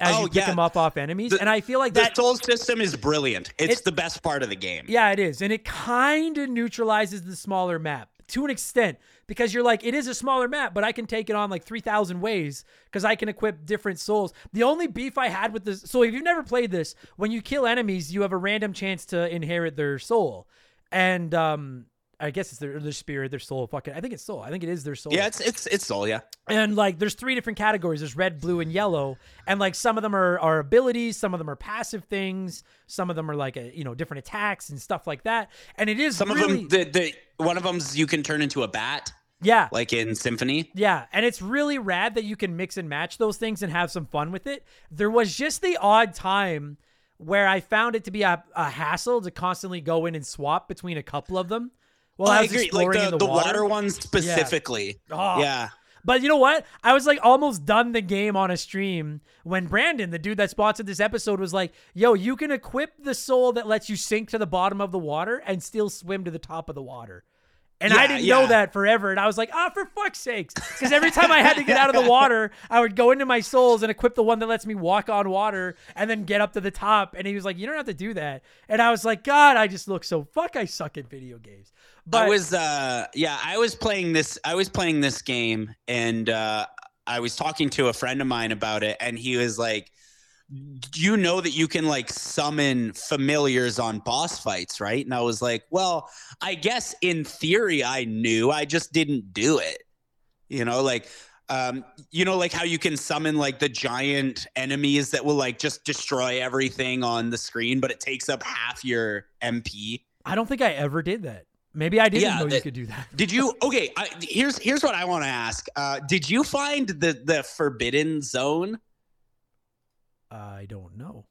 as Oh, you pick yeah. them up off enemies, The- and I feel like The that soul system is brilliant. It's It- the best part of the game. Yeah, it is. And it kind of neutralizes the smaller map to an extent because you're like, it is a smaller map, but I can take it on like 3,000 ways because I can equip different souls. The only beef I had with this, so if you've never played this, when you kill enemies, you have a random chance to inherit their soul. And, um, I guess it's their, their spirit, their soul. Fucking, I think it's soul. I think it is their soul. Yeah, it's it's it's soul. Yeah. And like there's three different categories. There's red, blue, and yellow. And like some of them are, are abilities, some of them are passive things, some of them are like a, you know, different attacks and stuff like that. And it is Some really, of them, the, the one of them's you can turn into a bat, yeah. like in Symphony. Yeah, and it's really rad that you can mix and match those things and have some fun with it. There was just the odd time where I found it to be a, a hassle to constantly go in and swap between a couple of them. Well, I, I was agree. Like the, the, the water. water ones specifically. Oh. Yeah. But you know what? I was like almost done the game on a stream when Brandon, the dude that sponsored this episode, was like, "Yo, you can equip the soul that lets you sink to the bottom of the water and still swim to the top of the water." And I didn't know that forever, and I was like, "Ah, for fuck's sakes!" Because every time I had to get out of the water, I would go into my souls and equip the one that lets me walk on water, and then get up to the top. And he was like, "You don't have to do that." And I was like, "God, I just look so fuck. I suck at video games." But I was uh yeah, I was playing this I was playing this game and uh I was talking to a friend of mine about it and he was like you know that you can like summon familiars on boss fights, right? And I was like, "Well, I guess in theory I knew, I just didn't do it." You know, like um you know like how you can summon like the giant enemies that will like just destroy everything on the screen but it takes up half your MP. I don't think I ever did that. Maybe I didn't Yeah, know you could do that. Did you? Okay, I, here's here's what I want to ask. Uh, did you find the the forbidden zone? I don't know.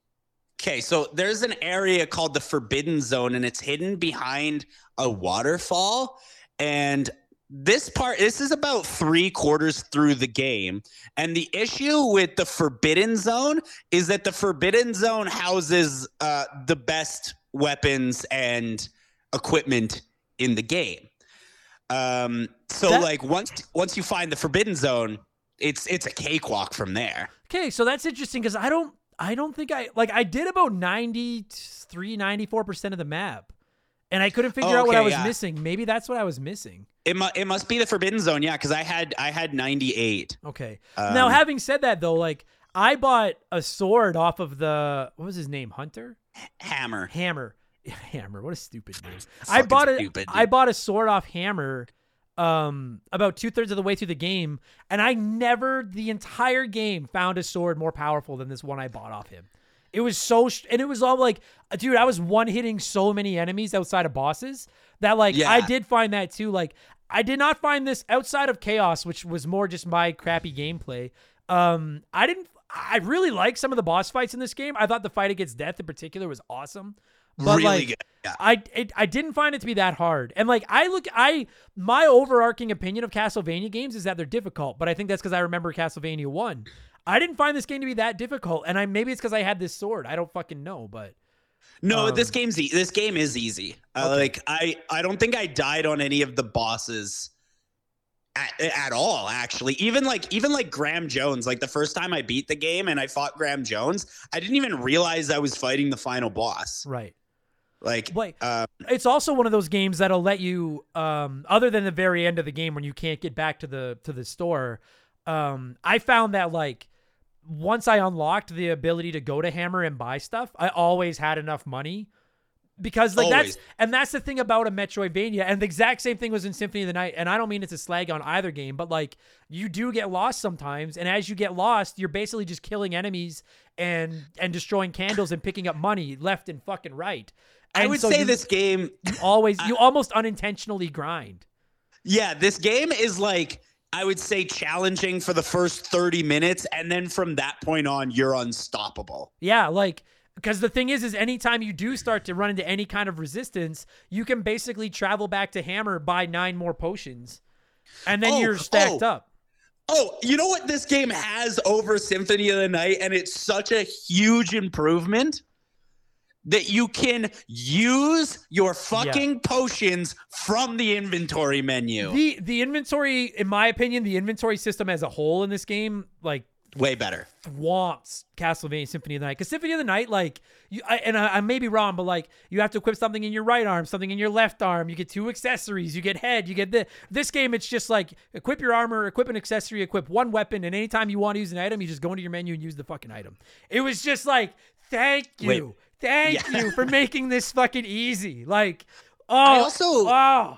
Okay, so there's an area called the forbidden zone, and it's hidden behind a waterfall. And this part, this is about three quarters through the game. And the issue with the forbidden zone is that the forbidden zone houses uh, the best weapons and equipment in the game. Um, so That- like once once you find the forbidden zone, it's it's a cakewalk from there. Okay, so that's interesting because I don't I don't think I like I did about 93 94% of the map. And I couldn't figure Oh, out what I was yeah. missing. Maybe that's what I was missing. It, mu- it must be the forbidden zone, yeah, because I had I had 98. Okay. now Um, having said that though, like I bought a sword off of the what was his name? Hunter? Hammer. Hammer. Hammer. What a stupid name. I bought a stupid, I bought a sword off Hammer um about two thirds of the way through the game, and I never the entire game found a sword more powerful than this one I bought off him. It was so sh- and it was all like, dude, I was one hitting so many enemies outside of bosses that like I did find that too. Like I did not find this outside of chaos, which was more just my crappy gameplay. Um, I didn't. I really like some of the boss fights in this game. I thought the fight against death in particular was awesome. But Really like, good, yeah. I it, I didn't find it to be that hard. And like I look I my overarching opinion of Castlevania games is that they're difficult, but I think that's because I remember Castlevania 1. I didn't find this game to be that difficult, and I maybe it's because I had this sword. I don't fucking know, but No, Um, this game's e- this game is easy. Uh, Like I I don't think I died on any of the bosses at, at all. Actually, even like even like Graham Jones. Like the first time I beat the game and I fought Graham Jones, I didn't even realize I was fighting the final boss. right. Like Like uh, it's also one of those games that'll let you um other than the very end of the game when you can't get back to the to the store um i found that like once i unlocked the ability to go to hammer and buy stuff i always had enough money because like Always. that's and that's the thing about a metroidvania and the exact same thing was in symphony of the night and i don't mean it's a slag on either game but like you do get lost sometimes and as you get lost you're basically just killing enemies and and destroying candles and picking up money left and fucking right I And would so say this game you always you almost unintentionally grind. Yeah, this game is like I would say challenging for the first 30 minutes and then from that point on you're unstoppable. Yeah, like because the thing is is anytime you do start to run into any kind of resistance you can basically travel back to hammer buy nine more potions and then Oh, you're stacked oh. up Oh, you know what this game has over Symphony of the Night, and it's such a huge improvement that you can use your fucking potions from the inventory menu. the the inventory in my opinion the inventory system as a whole in this game like Way better. swamps Castlevania Symphony of the Night. Because Symphony of the Night, like, you, I, and I, I may be wrong, but like, you have to equip something in your right arm, something in your left arm. You get two accessories. You get head. You get the. This game, it's just like equip your armor, equip an accessory, equip one weapon, and anytime you want to use an item, you just go into your menu and use the fucking item. It was just like, thank you, Wait. Thank Yeah. you for making this fucking easy. Like, oh, I also- oh.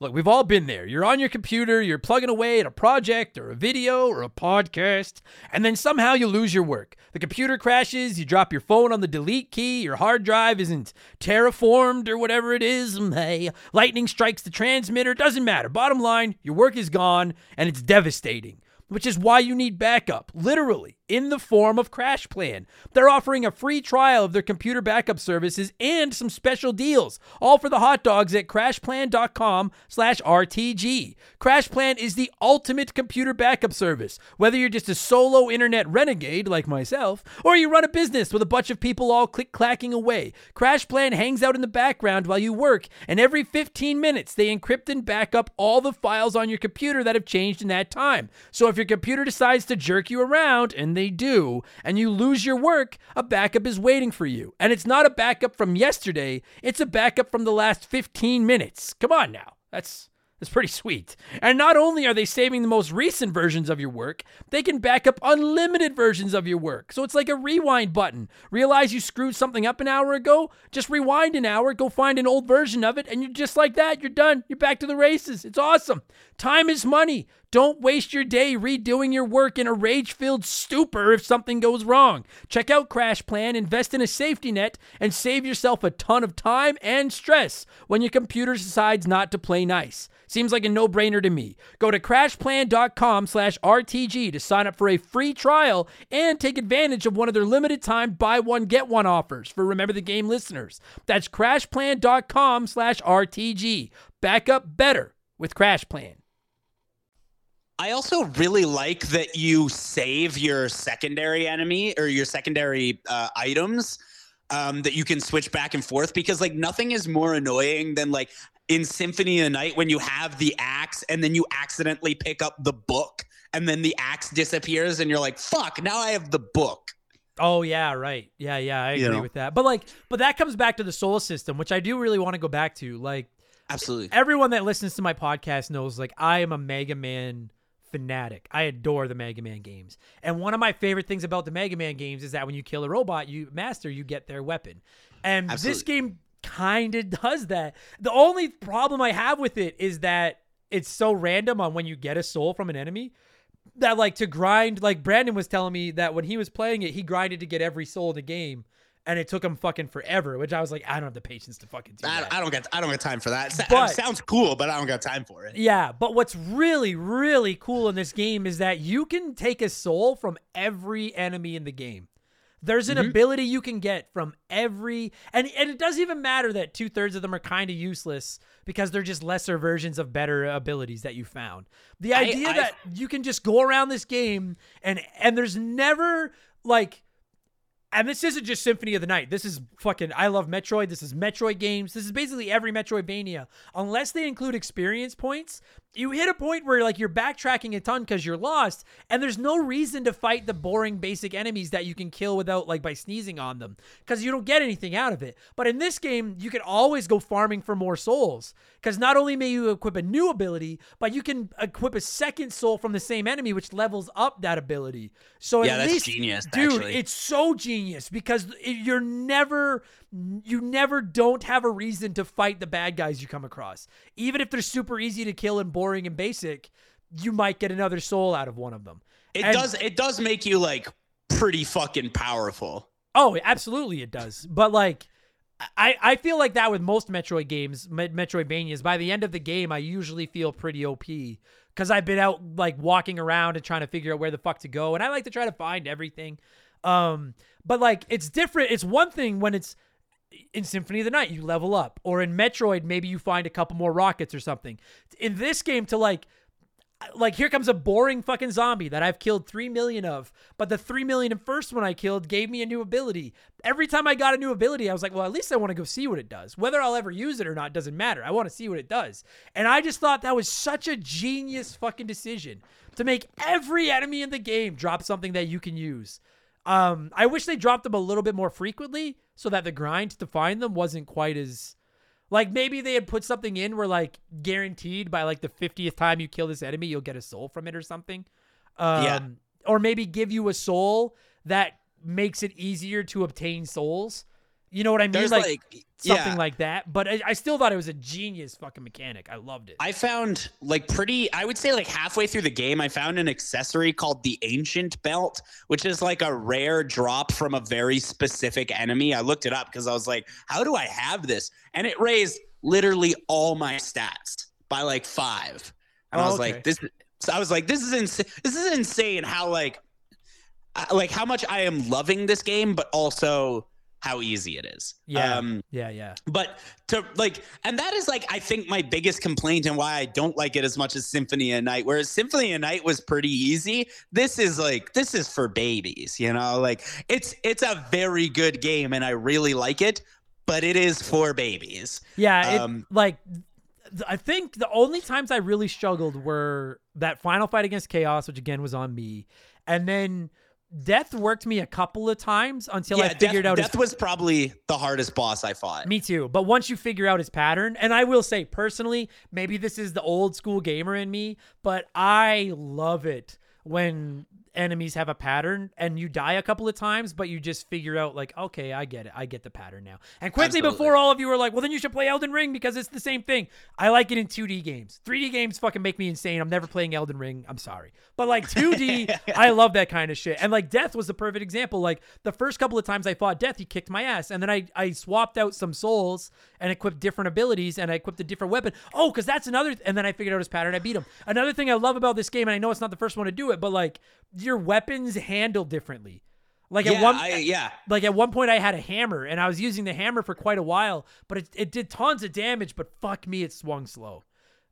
Look, we've all been there. You're on your computer, you're plugging away at a project or a video or a podcast, and then somehow you lose your work. The computer crashes, you drop your phone on the delete key, your hard drive isn't terraformed or whatever it is. Hey, lightning strikes the transmitter, doesn't matter. Bottom line, your work is gone and it's devastating. Which is why you need backup, literally, in the form of CrashPlan. They're offering a free trial of their computer backup services and some special deals, all for the hot dogs at crashplan.com slash RTG. CrashPlan is the ultimate computer backup service. Whether you're just a solo internet renegade like myself, or you run a business with a bunch of people all click-clacking away, CrashPlan hangs out in the background while you work, and every 15 minutes they encrypt and back up all the files on your computer that have changed in that time. So if your computer decides to jerk you around, and they do, and you lose your work, a backup is waiting for you. And it's not a backup from yesterday, it's a backup from the last 15 minutes. Come on now. That's that's pretty sweet. And not only are they saving the most recent versions of your work, they can back up unlimited versions of your work. So it's like a rewind button. Realize you screwed something up an hour ago? Just rewind an hour, go find an old version of it, and you're just like that. You're done. You're back to the races. It's awesome. Time is money. Don't waste your day redoing your work in a rage filled stupor if something goes wrong. Check out CrashPlan, invest in a safety net, and save yourself a ton of time and stress when your computer decides not to play nice. Seems like a no-brainer to me. Go to crashplan.com slash RTG to sign up for a free trial and take advantage of one of their limited time buy one, get one offers for Remember the Game listeners. That's crashplan.com slash RTG. Back up better with CrashPlan. I also really like that you save your secondary enemy or your secondary uh, items um, that you can switch back and forth because like nothing is more annoying than like in Symphony of the Night when you have the axe and then you accidentally pick up the book and then the axe disappears and you're like fuck now I have the book. Oh yeah, right. Yeah, yeah, I You agree know. with that. But like, but that comes back to the soul system, which I do really want to go back to. Like, Absolutely. everyone that listens to my podcast knows, like, I am a Mega Man fanatic. I adore the Mega Man games, and one of my favorite things about the Mega Man games is that when you kill a robot, you master, you get their weapon, and this game kind of does that. The only problem I have with it is that it's so random on when you get a soul from an enemy that like to grind like Brandon was telling me that when he was playing it, he grinded to get every soul in the game. And it took him fucking forever, which I was like, I don't have the patience to fucking do I, that. I don't get I don't get time for that. But- sounds cool, but I don't got time for it. Yeah, but what's really, really cool in this game is that you can take a soul from every enemy in the game. There's an mm-hmm. ability you can get from every, and, and it doesn't even matter that two thirds of them are kind of useless because they're just lesser versions of better abilities that you found. The I- idea I- that you can just go around this game and and there's never like and this isn't just Symphony of the Night. This is fucking. I love Metroid. This is Metroid games. This is basically every Metroidvania, unless they include experience points. You hit a point where like you're backtracking a ton because you're lost, and there's no reason to fight the boring basic enemies that you can kill without like by sneezing on them because you don't get anything out of it. But in this game, you can always go farming for more souls because not only may you equip a new ability, but you can equip a second soul from the same enemy, which levels up that ability. So Yeah, at that's least, genius, dude. actually. It's so genius because you're never you never don't have a reason to fight the bad guys you come across. Even if they're super easy to kill and boring and basic, you might get another soul out of one of them. It And- does it does make you like pretty fucking powerful. Oh, absolutely it does. But like I, I feel like that with most Metroid games, Me- Metroidvanias. By the end of the game, I usually feel pretty OP because I've been out like walking around and trying to figure out where the fuck to go, and I like to try to find everything. Um, but like it's different. It's one thing when it's in Symphony of the Night, you level up, or in Metroid, maybe you find a couple more rockets or something. In this game, to like like here comes a boring fucking zombie that I've killed 3 million of, but the 3 million first one I killed gave me a new ability. Every time I got a new ability, I was like, well, at least I want to go see what it does. Whether I'll ever use it or not doesn't matter. I want to see what it does. And I just thought that was such a genius fucking decision to make every enemy in the game drop something that you can use. Um, I wish they dropped them a little bit more frequently so that the grind to find them wasn't quite as like maybe they had put something in where like guaranteed by like the 50th time you kill this enemy, you'll get a soul from it or something. Um, Yeah. Or maybe give you a soul that makes it easier to obtain souls. You know what I mean? There's like, like, something yeah. like that. But I, I still thought it was a genius fucking mechanic. I loved it. I found like pretty, I would say like halfway through the game, I found an accessory called the Ancient Belt, which is like a rare drop from a very specific enemy. I looked it up because I was like, how do I have this? And it raised literally all my stats by like five. And I Oh, was okay. like, this, so I was like, this is insane. This is insane how like, like how much I am loving this game, but also how easy it is. yeah. Um, yeah. Yeah. but to like and that is like i think my biggest complaint and why i don't like it as much as symphony of night whereas symphony of night was pretty easy this is like this is for babies you know like it's it's a very good game and i really like it but it is for babies Yeah, it, Um, like I think the only times I really struggled were that final fight against Chaos, which again was on me, and then Death worked me a couple of times until I death, figured out his death was probably the hardest boss i fought me too. But once you figure out his pattern, and I will say personally, maybe this is the old school gamer in me, but I love it when enemies have a pattern and you die a couple of times, but you just figure out like, okay, I get it. I get the pattern now. And quickly Absolutely. before all of you are like, well, then you should play Elden Ring because it's the same thing. I like it in 2D games. 3D games fucking make me insane. I'm never playing Elden Ring. I'm sorry. But like 2D, I love that kind of shit. And like Death was the perfect example. Like the first couple of times I fought Death, he kicked my ass. And then I, I swapped out some souls and equipped different abilities and I equipped a different weapon. Oh, because that's another. and then I figured out his pattern. I beat him. Another thing I love about this game, and I know it's not the first one to do it, but like your weapons handle differently. Like at one, I, yeah like at one point I had a hammer and I was using the hammer for quite a while, but it, it did tons of damage, but fuck me, it swung slow.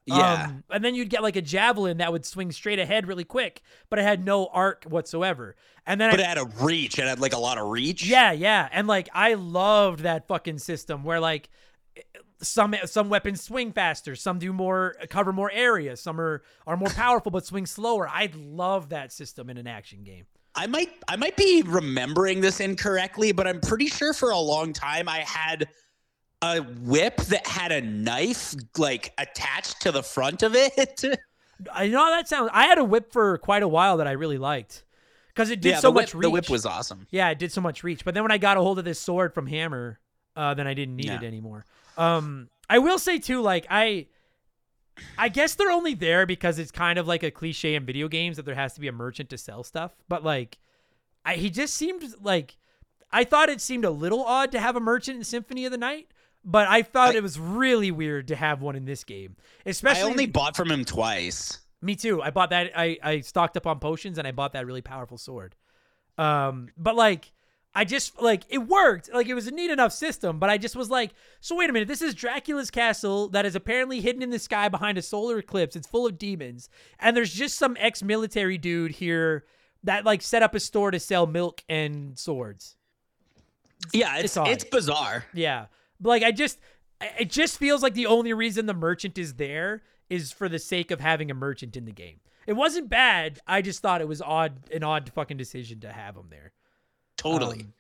yeah Um, and then you'd get like a javelin that would swing straight ahead really quick, but it had no arc whatsoever. And then but I, it had a reach it had like a lot of reach yeah, yeah, and like I loved that fucking system where like some some weapons swing faster, some do more cover more areas, some are are more powerful but swing slower. I'd love that system in an action game. I might I might be remembering this incorrectly, but I'm pretty sure for a long time I had a whip that had a knife like attached to the front of it. I know that sounds. I had a whip for quite a while that I really liked because it did yeah, so whip, much reach. the whip was awesome. Yeah, it did so much reach. But then when I got a hold of this sword from Hammer, uh, then I didn't need Yeah. it anymore. Um, I will say too, like I, I guess they're only there because it's kind of like a cliche in video games that there has to be a merchant to sell stuff. But like, I he just seemed like I thought it seemed a little odd to have a merchant in Symphony of the Night. But I thought I- it was really weird to have one in this game, Especially, I only bought from him twice. Me too. I bought that. I I stocked up on potions and I bought that really powerful sword. Um, but like, I just like it worked. Like it was a neat enough system. But I just was like, so wait a minute. This is Dracula's castle that is apparently hidden in the sky behind a solar eclipse. It's full of demons, and there's just some ex-military dude here that like set up a store to sell milk and swords. Yeah, It's it's it's bizarre. Yeah. But like I just it just feels like the only reason the merchant is there is for the sake of having a merchant in the game. It wasn't bad. I just thought it was odd an odd fucking decision to have him there. Totally. Um,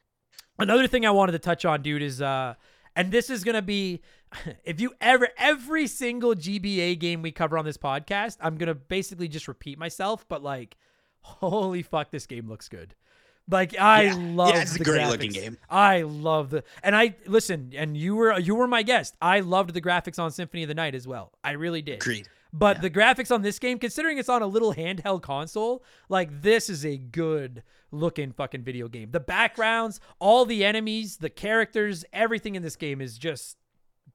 another thing I wanted to touch on, dude, is uh and this is gonna be if you ever every single GBA game we cover on this podcast, I'm gonna basically just repeat myself, but like holy fuck, this game looks good. Like I Yeah. love Yeah, it's a the great looking game. I love the and I listen, and you were you were my guest. I loved the graphics on Symphony of the Night as well. I really did. Agreed. But the graphics on this game, considering it's on a little handheld console, like this is a good looking fucking video game. The backgrounds, all the enemies, the characters, everything in this game is just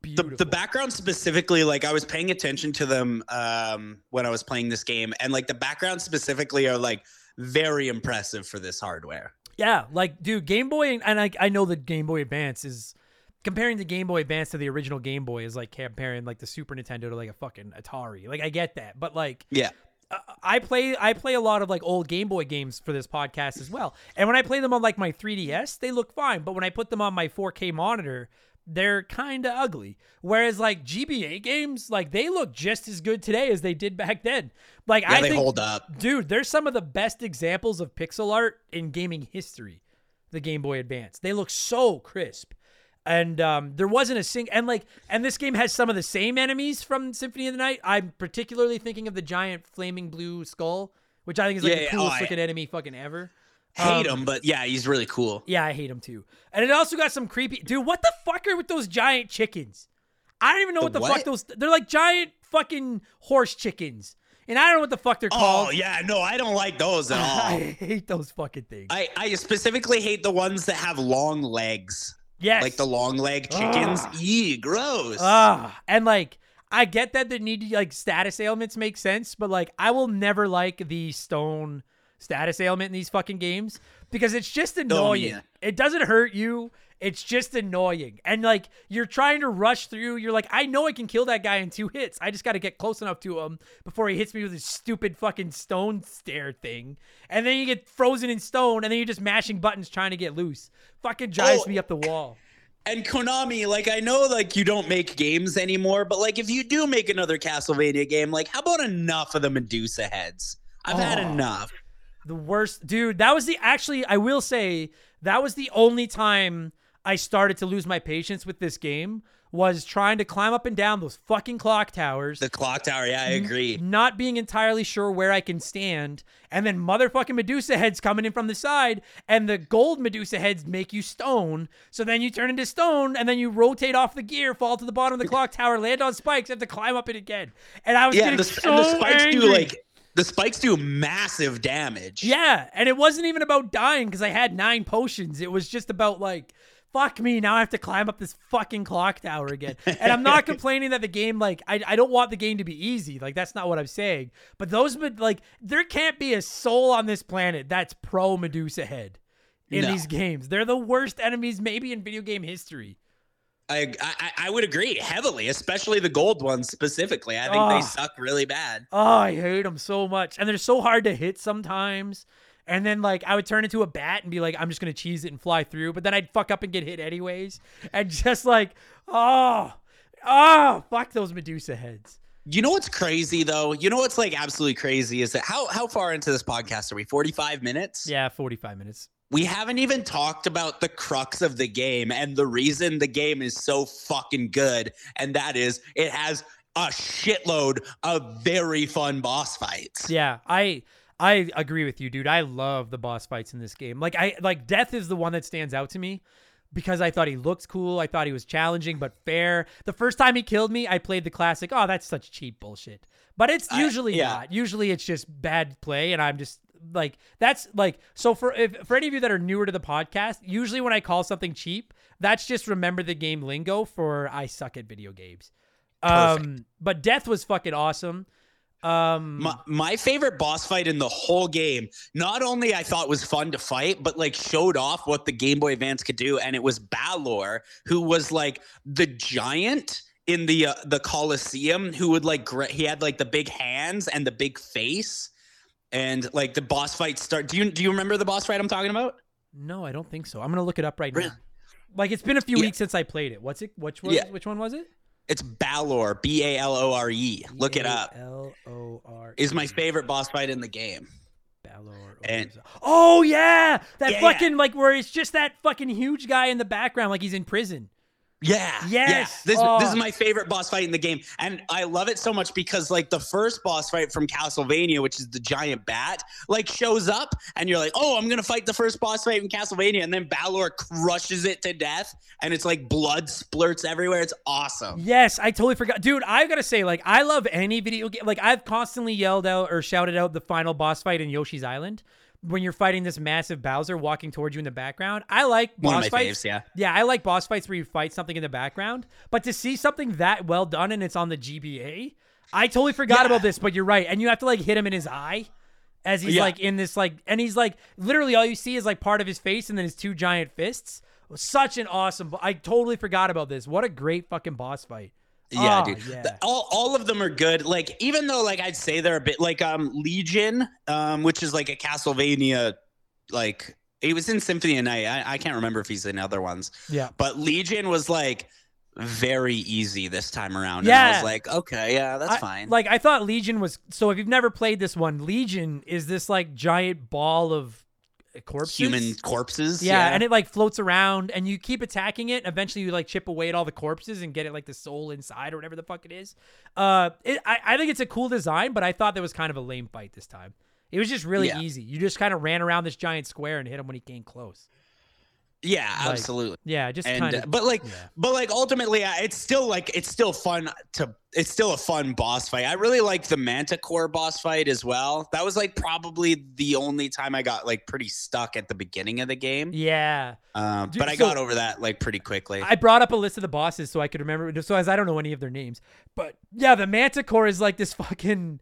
The, beautiful. the background specifically, like I was paying attention to them um, when I was playing this game, and like the backgrounds specifically are like very impressive for this hardware. Yeah, like dude, Game Boy and I I know the Game Boy Advance is comparing the Game Boy Advance to the original Game Boy is like comparing like the Super Nintendo to like a fucking Atari. Like I get that, but like Yeah. uh, I play I play a lot of like old Game Boy games for this podcast as well. And when I play them on like my 3DS, they look fine, but when I put them on my 4K monitor, they're kind of ugly. Whereas like GBA games, like they look just as good today as they did back then. Like Yeah, I they think, hold up. dude, there's some of the best examples of pixel art in gaming history. The Game Boy Advance, they look so crisp. And um, there wasn't a sing and like and this game has some of the same enemies from Symphony of the Night. I'm particularly thinking of the giant flaming blue skull, which I think is like Yeah, the yeah. coolest Oh, I- looking enemy fucking ever. Hate Um, him, but yeah, he's really cool. Yeah, I hate him too. And it also got some creepy dude. What the fuck are with those giant chickens? I don't even know The what the what? fuck those. They're like giant fucking horse chickens, and I don't know what the fuck they're called. Oh yeah, no, I don't like those at all. I hate those fucking things. I, I specifically hate the ones that have long legs. Yes, Like the long leg chickens. Ugh. Eee, gross. Ah, and like I get that the need like status ailments make sense, but like I will never like the stone status ailment in these fucking games because it's just annoying. yeah. It doesn't hurt you. It's just annoying. And like you're trying to rush through, you're like, I know I can kill that guy in two hits. I just got to get close enough to him before he hits me with his stupid fucking stone stare thing. And then you get frozen in stone, and then you're just mashing buttons trying to get loose. Fucking drives Oh. me up the wall. and Konami, like I know like you don't make games anymore, but like if you do make another Castlevania game, like how about enough of the Medusa heads? I've had Oh. enough. The worst, dude. That was the actually. I will say that was the only time I started to lose my patience with this game. Was trying to climb up and down those fucking clock towers, The clock tower, yeah, I agree. not being entirely sure where I can stand, and then motherfucking Medusa heads coming in from the side, and the gold Medusa heads make you stone. So then you turn into stone, and then you rotate off the gear, fall to the bottom of the clock tower, land on spikes, have to climb up it again. And I was Yeah, getting the, so and the spikes angry. do like the spikes do massive damage. Yeah, and it wasn't even about dying because I had nine potions. It was just about like, fuck me, now I have to climb up this fucking clock tower again. And I'm not complaining that the game, like, I, I don't want the game to be easy. Like, that's not what I'm saying. But those, but like, there can't be a soul on this planet that's pro Medusa head in No. these games. They're the worst enemies maybe in video game history. I, I I would agree heavily, especially the gold ones specifically. I think Ah. they suck really bad. Oh, I hate them so much. And they're so hard to hit sometimes. And then like I would turn into a bat and be like, I'm just gonna cheese it and fly through, but then I'd fuck up and get hit anyways. And just like, oh, oh, fuck those Medusa heads. You know what's crazy though? You know what's like absolutely crazy is that how how far into this podcast are we? 45 minutes? Yeah, 45 minutes. We haven't even talked about the crux of the game and the reason the game is so fucking good, and that is it has a shitload of very fun boss fights. Yeah, I I agree with you, dude. I love the boss fights in this game. Like I like Death is the one that stands out to me because I thought he looked cool. I thought he was challenging but fair. The first time he killed me, I played the classic, "Oh, that's such cheap bullshit." But it's I- usually yeah. not. Usually it's just bad play and I'm just like that's like so for if for any of you that are newer to the podcast, usually when I call something cheap, that's just remember the game lingo for I suck at video games. Um but Death was fucking awesome. Um My, my favorite boss fight in the whole game, not only I thought was fun to fight, but like showed off what the Game Boy Advance could do. And it was Balore, who was like the giant in the uh, the Coliseum, who would like gra- he had like the big hands and the big face, and like the boss fight start. Do you do you remember the boss fight I'm talking about? No, I don't think so. I'm gonna look it up right Really? now. Like it's been a few Yeah. weeks since I played it. What's it? Which was? Yeah. Which one was it? It's Balore, B A L O R E. Look it up. L O R Is my favorite boss fight in the game. Balore. And- oh yeah, that Yeah, yeah. fucking like where it's just that fucking huge guy in the background, like he's in prison. Yeah. Yes! Yeah. This Oh. this is oh. my favorite boss fight in the game. And I love it so much because like the first boss fight from Castlevania, which is the giant bat, like shows up and you're like, "Oh, I'm going to fight the first boss fight in Castlevania." And then Balore crushes it to death and it's like blood splurts everywhere. It's awesome. Yes, I totally forgot, dude. I gotta say, like, I love any video game. Like, I've constantly yelled out or shouted out the final boss fight in Yoshi's Island when you're fighting this massive Bowser walking towards you in the background. I like One boss fights. faves, yeah. Yeah, I like boss fights where you fight something in the background. But to see something that well done and it's on the GBA, I totally forgot Yeah. about this. But you're right, and you have to like hit him in his eye. as he's Yeah. like in this like and he's like literally all you see is like part of his face and then his two giant fists. Such an awesome I totally forgot about this. What a great fucking boss fight. Yeah, Ah, dude. yeah. The- all, all of them are good. Like even though like I'd say they're a bit like um Legion, um, which is like a Castlevania, like it was in Symphony of Night. I, I can't remember if he's in other ones, Yeah. but Legion was like very easy this time around. And I was like, okay, yeah, that's I- fine. Like I thought Legion was so if you've never played this one, Legion is this like giant ball of corpses. Human corpses. Yeah, and it like floats around, and you keep attacking it. Eventually, you like chip away at all the corpses and get it like the soul inside or whatever the fuck it is. Uh, it, I I think it's a cool design, but I thought that was kind of a lame fight this time. It was just really Yeah. easy. You just kind of ran around this giant square and hit him when he came close. Yeah, like, absolutely. Yeah, just kind of. but like yeah. but like ultimately it's still like it's still fun to it's still a fun boss fight i really like the manticore boss fight as well that was like probably the only time i got like pretty stuck at the beginning of the game Yeah, um, Dude, but i so- got over that like pretty quickly I brought up a list of the bosses so I could remember. So as I don't know any of their names, but yeah, the Manticore is like this fucking.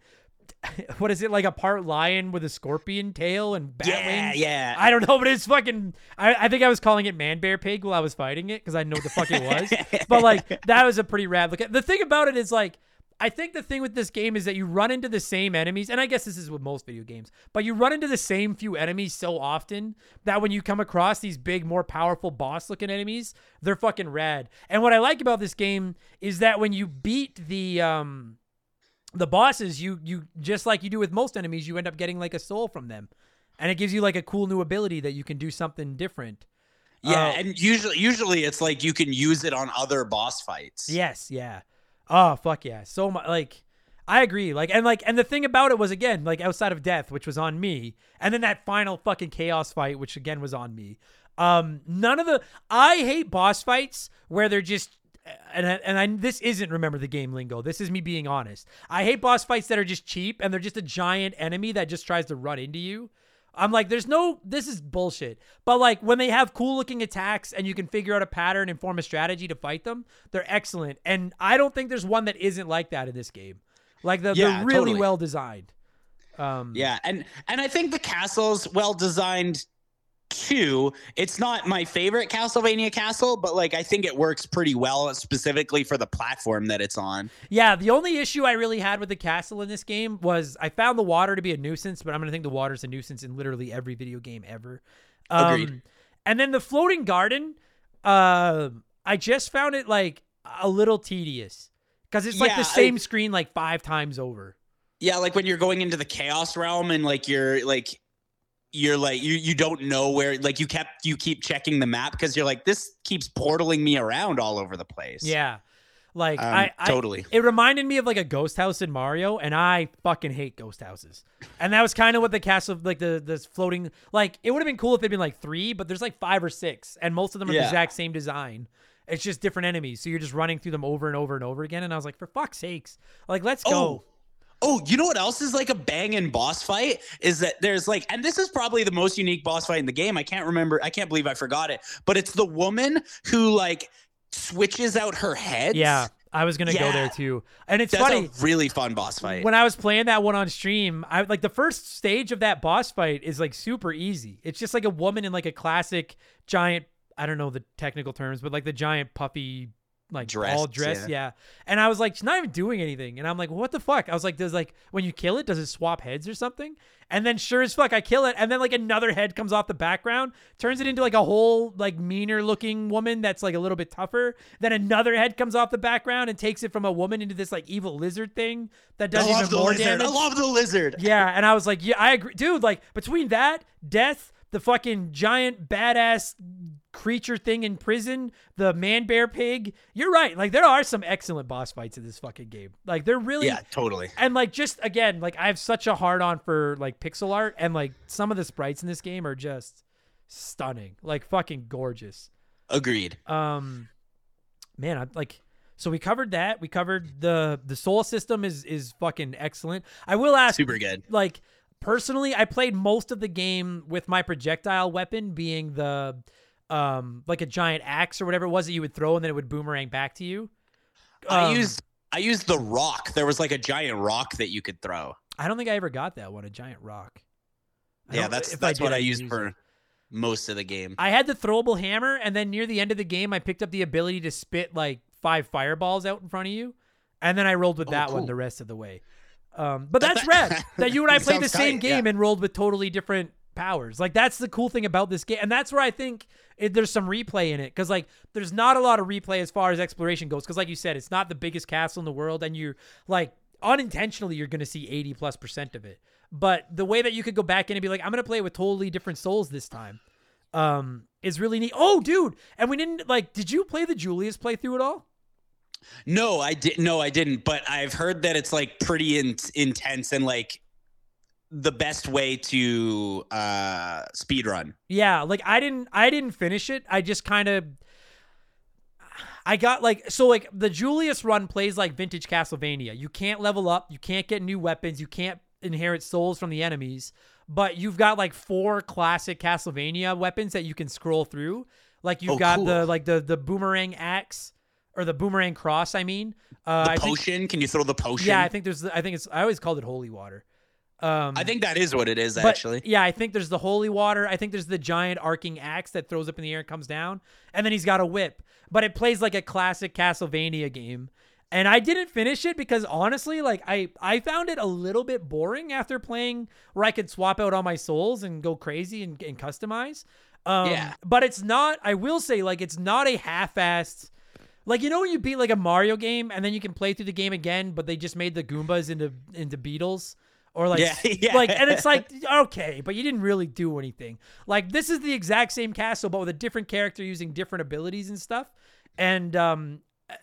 What is it like a part lion with a scorpion tail and bat yeah wings? yeah I don't know, but it's fucking. I, I think I was calling it man bear pig while I was fighting it because I know what the fuck it was. but like that was a pretty rad look. The thing about it is like. I think the thing with this game is that you run into the same enemies, and I guess this is with most video games, but you run into the same few enemies so often that when you come across these big, more powerful boss looking enemies, they're fucking rad. And what I like about this game is that when you beat the um the bosses, you you just like you do with most enemies, you end up getting like a soul from them. And it gives you like a cool new ability that you can do something different. yeah Uh, and usually usually it's like you can use it on other boss fights Yes, yeah. Oh fuck yeah. So much like I agree. Like and like and the thing about it was again, like outside of death, which was on me, and then that final fucking chaos fight, which again was on me. Um none of the I hate boss fights where they're just and I- and I, this isn't remember the game lingo. This is me being honest. I hate boss fights that are just cheap and they're just a giant enemy that just tries to run into you. I'm like, there's no, this is bullshit. But like when they have cool looking attacks and you can figure out a pattern and form a strategy to fight them, they're excellent. And I don't think there's one that isn't like that in this game. Like the, Yeah, they're really totally. well designed. Um, Yeah, and and I think the castle's well designed too. It's not my favorite Castlevania castle, but like I think it works pretty well specifically for the platform that it's on. Yeah, the only issue I really had with the castle in this game was I found the water to be a nuisance, but I'm gonna think the water's a nuisance in literally every video game ever. Um, Agreed. And then the floating garden, uh, I just found it like a little tedious because it's like Yeah, the I- same screen like five times over. Yeah, like when you're going into the chaos realm and like you're like you're like you you don't know where like you kept you keep checking the map because you're like this keeps portaling me around all over the place. Yeah. Like Um, I, I totally. it reminded me of like a ghost house in Mario, and I fucking hate ghost houses. And that was kind of what the castle, like the this floating, like it would have been cool if it'd been like three, but there's like five or six, and most of them are the exact same design. It's just different enemies, so you're just running through them over and over and over again. And I was like, for fuck's sakes, like let's go. Oh. You know what else is like a banging boss fight? Is that there's like, and this is probably the most unique boss fight in the game. I can't remember. I can't believe I forgot it. But it's the woman who like switches out her head. Yeah, I was gonna go there too. And it's that's funny. a really fun boss fight. when I was playing that one on stream, I like the first stage of that boss fight is like super easy. It's just like a woman in like a classic giant, I don't know the technical terms, but like the giant puffy like Dress, all dress, yeah. yeah. And I was like, she's not even doing anything. And I'm like, what the fuck? I was like, does like when you kill it, does it swap heads or something? And then sure as fuck, I kill it, and then like another head comes off the background, turns it into like a whole like meaner looking woman that's like a little bit tougher. Then another head comes off the background and takes it from a woman into this like evil lizard thing that does I love even the more lizard. damage. I love the lizard. Yeah, and I was like, yeah, I agree, dude. Like between that, death, the fucking giant badass creature thing in prison, the man bear pig. You're right. Like there are some excellent boss fights in this fucking game. Like they're really Yeah, totally. and like just again, like I have such a hard on for like pixel art, and like some of the sprites in this game are just stunning, like fucking gorgeous. Agreed. Um, man, I like. So we covered that. We covered the the soul system is is fucking excellent. I will ask, Super good. like personally, I played most of the game with my projectile weapon being the um like a giant axe or whatever it was that you would throw and then it would boomerang back to you. I Um, used I used the rock. There was like a giant rock that you could throw. I don't think I ever got that one, a giant rock. I Yeah, that's that's did, what I didn't used use for it. most of the game. I had the throwable hammer, and then near the end of the game, I picked up the ability to spit like five fireballs out in front of you, and then I rolled with Oh, that one the rest of the way. Um, but That- that's rad that you and I played the same tight, yeah. game and rolled with totally different powers. Like that's the cool thing about this game, and that's where I think it, there's some replay in it because like there's not a lot of replay as far as exploration goes because like you said, it's not the biggest castle in the world, and you're like unintentionally you're gonna see 80 plus percent of it. But the way that you could go back in and be like, I'm gonna play with totally different souls this time, um, is really neat. Oh, dude, and we didn't like. Did you play the Julius playthrough at all? No, I didn't. No, I didn't. But I've heard that it's like pretty in- intense and like the best way to uh speed run. Yeah, like I didn't I didn't finish it. I just kind of I got like so like the Julius run plays like vintage Castlevania. You can't level up, you can't get new weapons, you can't inherit souls from the enemies, but you've got like four classic Castlevania weapons that you can scroll through. Like you've Oh, got cool. the like the the boomerang axe or the boomerang cross, I mean. Uh The I think, potion? Can you throw the potion? yeah, I think there's I think it's I always called it holy water. Um I think that is what it is but, actually. Yeah, I think there's the holy water. I think there's the giant arcing axe that throws up in the air and comes down. And then he's got a whip. But it plays like a classic Castlevania game. And I didn't finish it because honestly, like I I found it a little bit boring after playing where I could swap out all my souls and go crazy and, and customize. Um, Yeah. But it's not. I will say, like, it's not a half-assed. Like you know when you beat like a Mario game and then you can play through the game again, but they just made the Goombas into into Beetles or like Yeah, yeah. like and it's like okay, but you didn't really do anything. Like this is the exact same castle but with a different character using different abilities and stuff. And um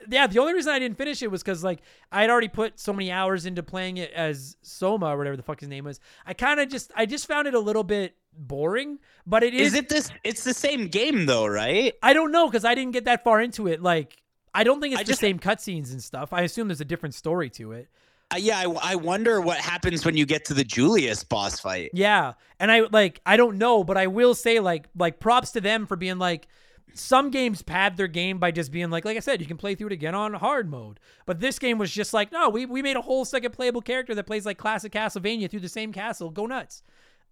yeah, the only reason I didn't finish it was because like I had already put so many hours into playing it as Soma or whatever the fuck his name was. I kind of just I just found it a little bit boring, but it is, Is it this? It's the same game though, right? I don't know because I didn't get that far into it. Like I don't think it's I the just- same cutscenes and stuff. I assume there's a different story to it. Uh, yeah, I, I wonder what happens when you get to the Julius boss fight. Yeah, and I like I don't know, but I will say like like props to them for being like some games pad their game by just being like like I said, you can play through it again on hard mode. But this game was just like, no, we we made a whole second playable character that plays like classic Castlevania through the same castle. Go nuts.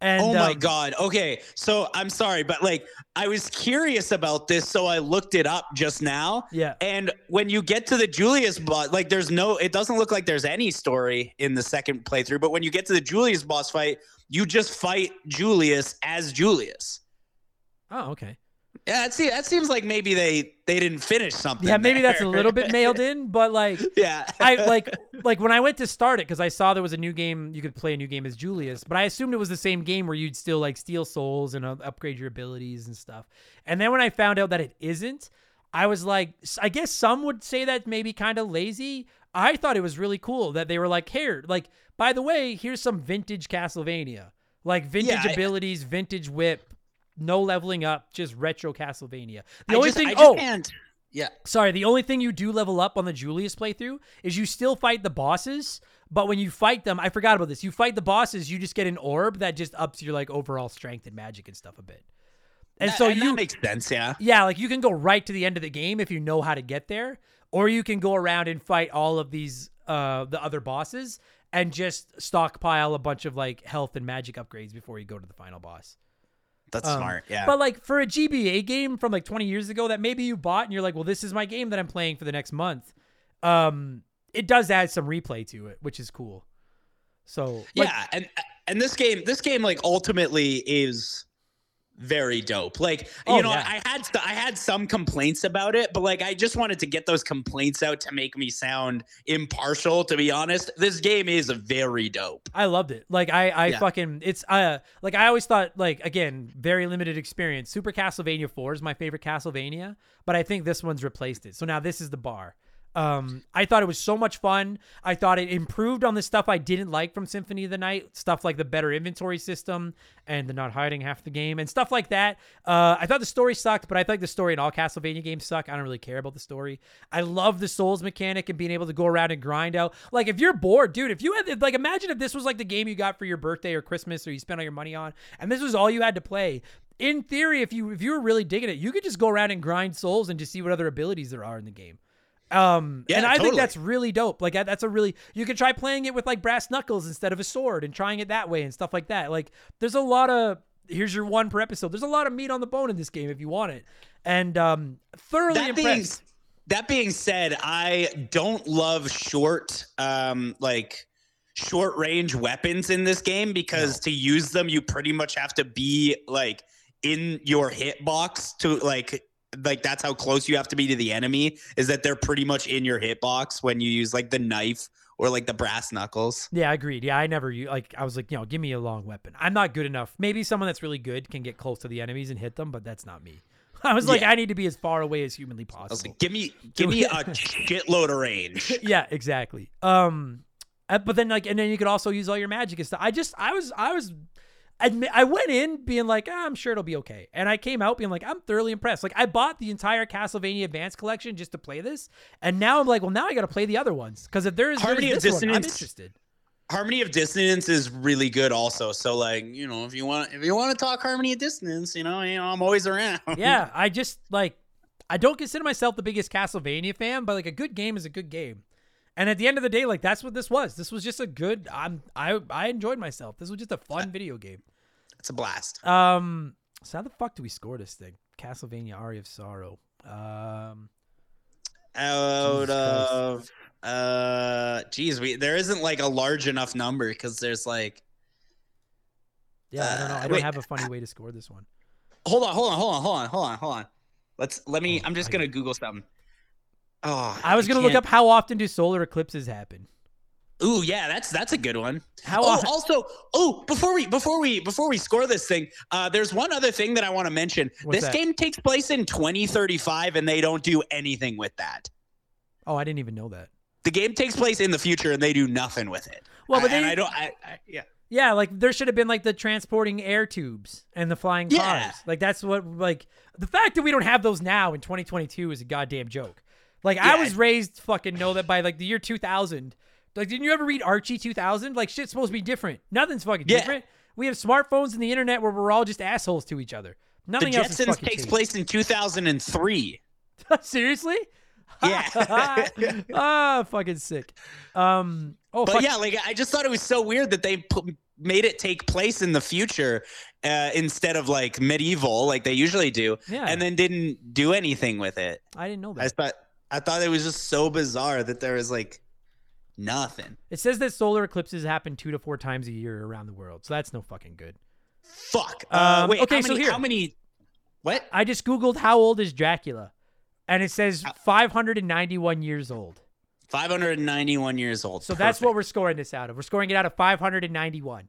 And oh my um, god. Okay. So I'm sorry, but like I was curious about this, so I looked it up just now. Yeah. And when you get to the Julius boss, like there's no it doesn't look like there's any story in the second playthrough, but when you get to the Julius boss fight, you just fight Julius as Julius. Oh, okay. Yeah, that, see, that seems like maybe they they didn't finish something. Yeah, maybe that's a little bit mailed in, but like yeah. I like like when I went to start it because I saw there was a new game you could play a new game as Julius, but I assumed it was the same game where you'd still like steal souls and uh, upgrade your abilities and stuff. And then when I found out that it isn't, I was like, I guess some would say that maybe kind of lazy. I thought it was really cool that they were like, here, like by the way, here's some vintage Castlevania, like vintage Yeah, I- abilities, vintage whip, no leveling up, just retro Castlevania. The I only just, thing, I just oh, can't. Yeah. Sorry, the only thing you do level up on the Julius playthrough is you still fight the bosses, but when you fight them, I forgot about this. You fight the bosses, you just get an orb that just ups your like overall strength and magic and stuff a bit. And That- so and you that makes sense, yeah. yeah, like you can go right to the end of the game if you know how to get there, or you can go around and fight all of these uh the other bosses and just stockpile a bunch of like health and magic upgrades before you go to the final boss. That's Um, smart. Yeah. But like for a GBA game from like 20 years ago that maybe you bought and you're like, well, this is my game that I'm playing for the next month. Um, it does add some replay to it, which is cool. So like, yeah, and and this game, this game, like ultimately is very dope. Like Oh, you know, yeah. I had I had some complaints about it, but like I just wanted to get those complaints out to make me sound impartial. To be honest, this game is very dope. I loved it. Like I, I Yeah. fucking, it's uh, like I always thought, like again, very limited experience. Super Castlevania Four is my favorite Castlevania, but I think this one's replaced it. So now this is the bar. Um, I thought it was so much fun. I thought it improved on the stuff I didn't like from Symphony of the Night, stuff like the better inventory system and the not hiding half the game and stuff like that. Uh, I thought the story sucked, but I think the story in all Castlevania games suck. I don't really care about the story. I love the Souls mechanic and being able to go around and grind out. Like if you're bored, dude, if you had like imagine if this was like the game you got for your birthday or Christmas or you spent all your money on, and this was all you had to play. In theory, if you if you were really digging it, you could just go around and grind souls and just see what other abilities there are in the game. Um, Yeah, and I think that's really dope. Like that's a really you could try playing it with like brass knuckles instead of a sword and trying it that way and stuff like that. Like there's a lot of here's your one per episode. There's a lot of meat on the bone in this game if you want it. And um, thoroughly that being impressed. that being said, I don't love short um like short range weapons in this game because to use them you pretty much have to be like in your hitbox to like like that's how close you have to be to the enemy is that they're pretty much in your hitbox when you use like the knife or like the brass knuckles. Yeah, I agreed. Yeah, I never like I was like, you know, give me a long weapon. I'm not good enough. Maybe someone that's really good can get close to the enemies and hit them, but that's not me. I was like, Yeah. I need to be as far away as humanly I was possible. like, give me give me a shitload of range. yeah, exactly. Um, uh, but then like, and then you could also use all your magic and stuff. I just, I was, I was, admit, I went in being like, ah, I'm sure it'll be okay, and I came out being like, I'm thoroughly impressed. Like, I bought the entire Castlevania Advance collection just to play this, and now I'm like, well, now I got to play the other ones because if there is Harmony of this one, I'm Dissonance- interested. Harmony of Dissonance is really good also. So like, you know, if you want if you want to talk Harmony of Dissonance, you know, you know, I'm always around. yeah, I just like I don't consider myself the biggest Castlevania fan, but like a good game is a good game. And at the end of the day, like that's what this was. This was just a good I'm I I enjoyed myself. This was just a fun video game. It's a blast. Um so how the fuck do we score this thing? Castlevania Aria of Sorrow. Um Out Jesus of uh geez, we there isn't like a large enough number because there's like yeah, I don't know. I Uh, don't wait. have a funny way to score this one. hold on, hold on, hold on, hold on, hold on, hold on. Let's let me Oh, I'm just I- gonna Google something. Oh I was gonna look can't- up how often do solar eclipses happen. Ooh, yeah, that's that's a good one. How oh, often also, oh, before we before we before we score this thing, uh, there's one other thing that I want to mention. What's this that? game takes place in 2035, and they don't do anything with that. Oh, I didn't even know that. The game takes place in the future, and they do nothing with it. Well, but I, they- I don't. I, I, yeah, Yeah, like there should have been like the transporting air tubes and the flying cars. Yeah. Like that's what like the fact that we don't have those now in 2022 is a goddamn joke. Like I was raised fucking know that by like the year 2000. Like didn't you ever read Archie 2000? Like shit's supposed to be different. Nothing's fucking Yeah. different. We have smartphones and the internet where we're all just assholes to each other. the Nothing else is Jetsons takes changed. place in 2003. Seriously? Yeah. ah, fucking sick. Um. Oh, But fuck. yeah, like I just thought it was so weird that they put, made it take place in the future uh, instead of like medieval, like they usually do, Yeah. and then didn't do anything with it. I didn't know that. I thought I thought it was just so bizarre that there was like nothing. It says that solar eclipses happen two to four times a year around the world, so that's no fucking good. Fuck. Uh, Um, wait. okay, how so here- how many? What? I just googled how old is Dracula, and it says 591 years old. 591 years old. So that's what we're scoring this out of. We're scoring it out of 591.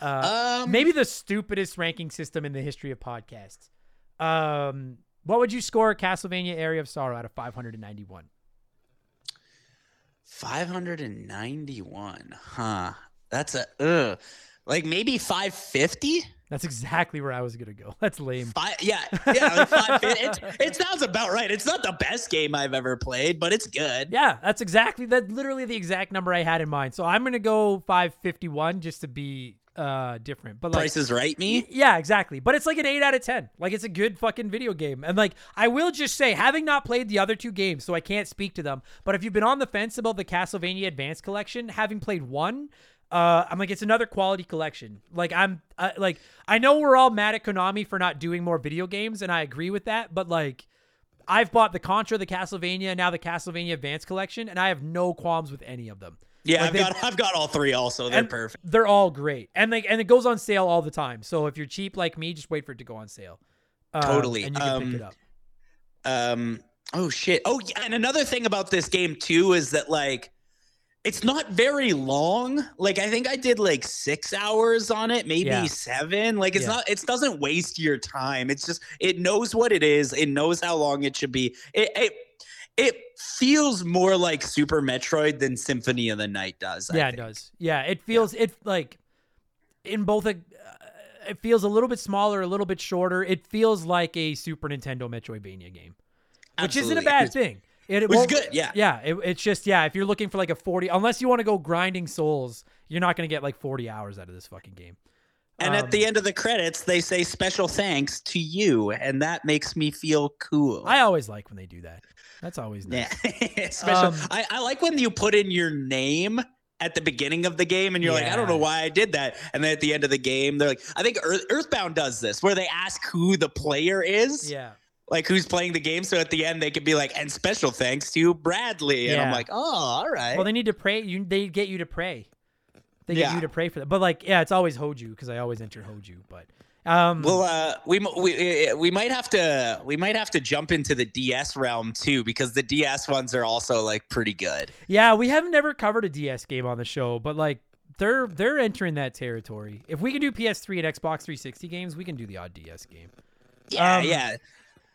Uh, Um, maybe the stupidest ranking system in the history of podcasts. Um, what would you score Castlevania Aria of Sorrow out of 591? 591. Huh. That's a ugh. Like maybe 550? That's exactly where I was gonna go. That's lame. Five, yeah, yeah, like 550. It, it sounds about right. It's not the best game I've ever played, but it's good. Yeah, that's exactly that. Literally the exact number I had in mind. So I'm gonna go 551 just to be uh different. But like, Price is right, me. Yeah, exactly. But it's like an 8 out of 10. Like it's a good fucking video game. And like I will just say having not played the other two games, so I can't speak to them, but if you've been on the fence about the Castlevania Advance collection, having played one, uh I'm like it's another quality collection. Like I'm I, like I know we're all mad at Konami for not doing more video games and I agree with that, but like I've bought the Contra, the Castlevania, and now the Castlevania Advance collection and I have no qualms with any of them. Yeah, Like I've they- got I've got all three. Also, they're perfect. They're all great, and like and it goes on sale all the time. So if you're cheap like me, just wait for it to go on sale. Um, Totally. and you can pick Um, it up. Um. Oh shit. Oh yeah. And another thing about this game too is that like, it's not very long. Like I think I did like six hours on it, maybe Yeah. seven. Like it's Yeah. not. It doesn't waste your time. It's just it knows what it is. It knows how long it should be. It. it it feels more like Super Metroid than Symphony of the Night does. I Yeah, it does. Yeah, it feels it like in both a. Uh, it feels a little bit smaller, a little bit shorter. It feels like a Super Nintendo Metroidvania game, which isn't a bad It's- thing. It, it Which good, yeah. Yeah, it, it's just yeah. If you're looking for like a forty, unless you want to go grinding souls, you're not gonna get like forty hours out of this fucking game. And Um, at the end of the credits, they say special thanks to you, and that makes me feel cool. I always like when they do that. That's always nice. yeah, special. Um, I, I like when you put in your name at the beginning of the game, and you're like, I don't know why I did that. And then at the end of the game, they're like, I think Earth, Earthbound does this, where they ask who the player is, Yeah. like who's playing the game. So at the end, they could be like, and special thanks to Bradley. And I'm like, oh, all right. Well, they need to pray. You, they get you to pray. They get Yeah. you to pray for that. But like, yeah, it's always Hoju because I always enter Hoju. But um, Well, uh, we we uh, we might have to we might have to jump into the DS realm too because the DS ones are also like pretty good. yeah, we have never covered a DS game on the show, but like they're they're entering that territory. If we can do PS3 and Xbox 360 games, we can do the odd DS game. Yeah, Um, yeah.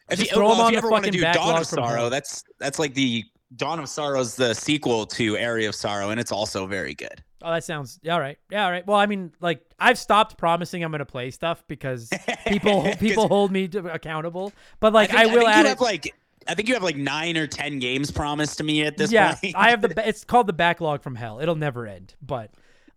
If you, throw well, 'em if on you the ever want to do Dawn of. Sorrow, that's that's like the Dawn of Sorrow's the sequel to Aria of Sorrow, and it's also very good. Oh, that sounds yeah, all right. Yeah, all right. Well, I mean, like I've stopped promising I'm going to play stuff because people people hold me to, accountable. But like I, think, will think add have like I think you have like nine or ten games promised to me at this yeah, point. I have the. It's called the backlog from hell. It'll never end. But,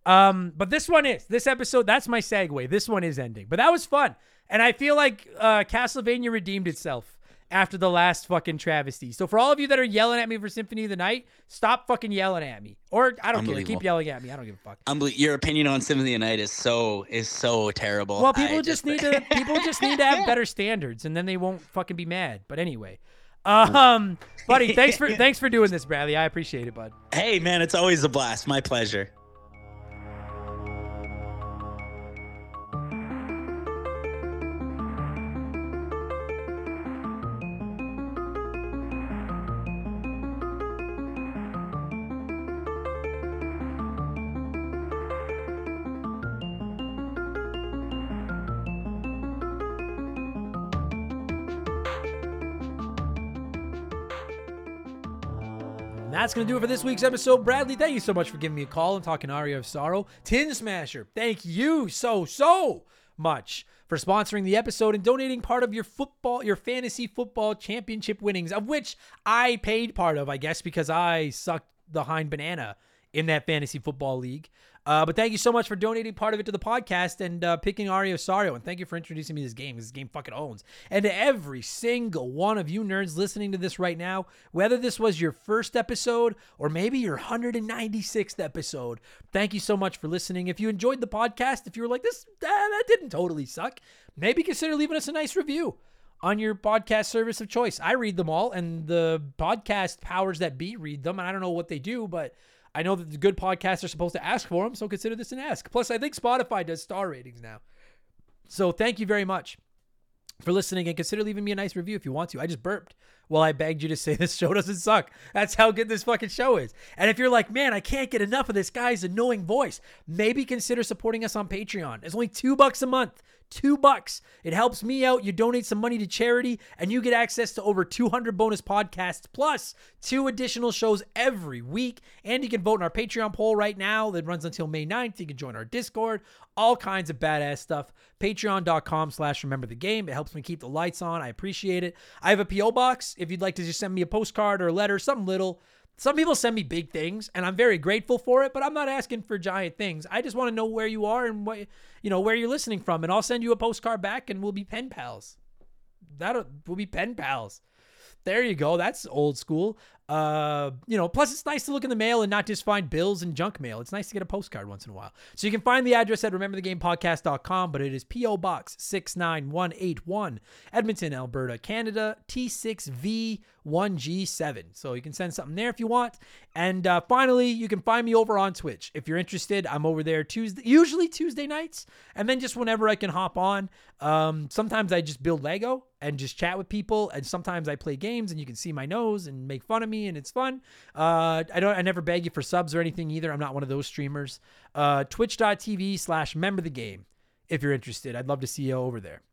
um, but this one is this episode. That's my segue. This one is ending. But that was fun, and I feel like uh, Castlevania redeemed itself after the last fucking travesty. So for all of you that are yelling at me for Symphony of the Night, stop fucking yelling at me. Or I don't care. Keep yelling at me. I don't give a fuck. Unbelie- Your opinion on Symphony of the Night is so is so terrible. Well, people I just, need to people just need to have better standards, and then they won't fucking be mad. But anyway, um, buddy, thanks for thanks for doing this, Bradley. I appreciate it, bud. Hey, man, it's always a blast. My pleasure. That's going to do it for this week's episode. Bradley, thank you so much for giving me a call and talking Aria of Sorrow. Tin Smasher, thank you so, so much for sponsoring the episode and donating part of your football, your fantasy football championship winnings, of which I paid part of, I guess, because I sucked the hind banana in that fantasy football league. Uh, but thank you so much for donating part of it to the podcast and uh, picking Aria Sario. And thank you for introducing me to this game. This game fucking owns. And to every single one of you nerds listening to this right now, whether this was your first episode or maybe your 196th episode, thank you so much for listening. If you enjoyed the podcast, if you were like, this, ah, that didn't totally suck, maybe consider leaving us a nice review on your podcast service of choice. I read them all, and the podcast powers that be read them. And I don't know what they do, but I know that the good podcasts are supposed to ask for them, so consider this an ask. Plus, I think Spotify does star ratings now. So thank you very much for listening and consider leaving me a nice review if you want to. I just burped while I begged you to say this show doesn't suck. That's how good this fucking show is. And if you're like, man, I can't get enough of this guy's annoying voice, maybe consider supporting us on Patreon. It's only two bucks a month. Two bucks. It helps me out. You donate some money to charity, and you get access to over 200 bonus podcasts plus two additional shows every week. And you can vote in our Patreon poll right now that runs until May 9th. You can join our Discord, all kinds of badass stuff. Patreon.com slash remember the game. It helps me keep the lights on. I appreciate it. I have a P.O. box if you'd like to just send me a postcard or a letter, something little. Some people send me big things, and I'm very grateful for it. But I'm not asking for giant things. I just want to know where you are and what you know where you're listening from, and I'll send you a postcard back, and we'll be pen pals. That'll we'll be pen pals. There you go. That's old school. Uh, you know, plus it's nice to look in the mail and not just find bills and junk mail. It's nice to get a postcard once in a while. So you can find the address at rememberthegamepodcast.com, but it is P.O. Box 69181, Edmonton, Alberta, Canada, T6V1G7. So you can send something there if you want. And uh, finally, you can find me over on Twitch. If you're interested, I'm over there Tuesday, usually Tuesday nights, and then just whenever I can hop on. Um, sometimes I just build Lego and just chat with people, and sometimes I play games, and you can see my nose and make fun of me, and it's fun. Uh, I don't, I never beg you for subs or anything either. I'm not one of those streamers. Uh, Twitch.tv slash member the game. If you're interested, I'd love to see you over there.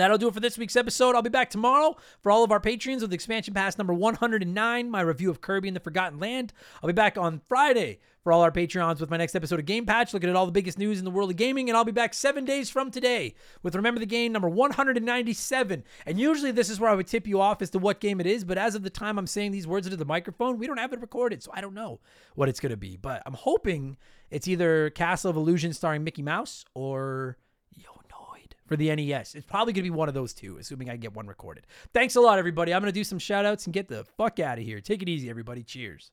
That'll do it for this week's episode. I'll be back tomorrow for all of our patrons with expansion pass number 109, my review of Kirby and the Forgotten Land. I'll be back on Friday for all our Patreons with my next episode of Game Patch, looking at all the biggest news in the world of gaming. And I'll be back seven days from today with Remember the Game number 197. And usually this is where I would tip you off as to what game it is. But as of the time I'm saying these words into the microphone, we don't have it recorded. So I don't know what it's going to be. But I'm hoping it's either Castle of Illusion starring Mickey Mouse or for the NES. It's probably going to be one of those two, assuming I get one recorded. Thanks a lot, everybody. I'm going to do some shout outs and get the fuck out of here. Take it easy, everybody. Cheers.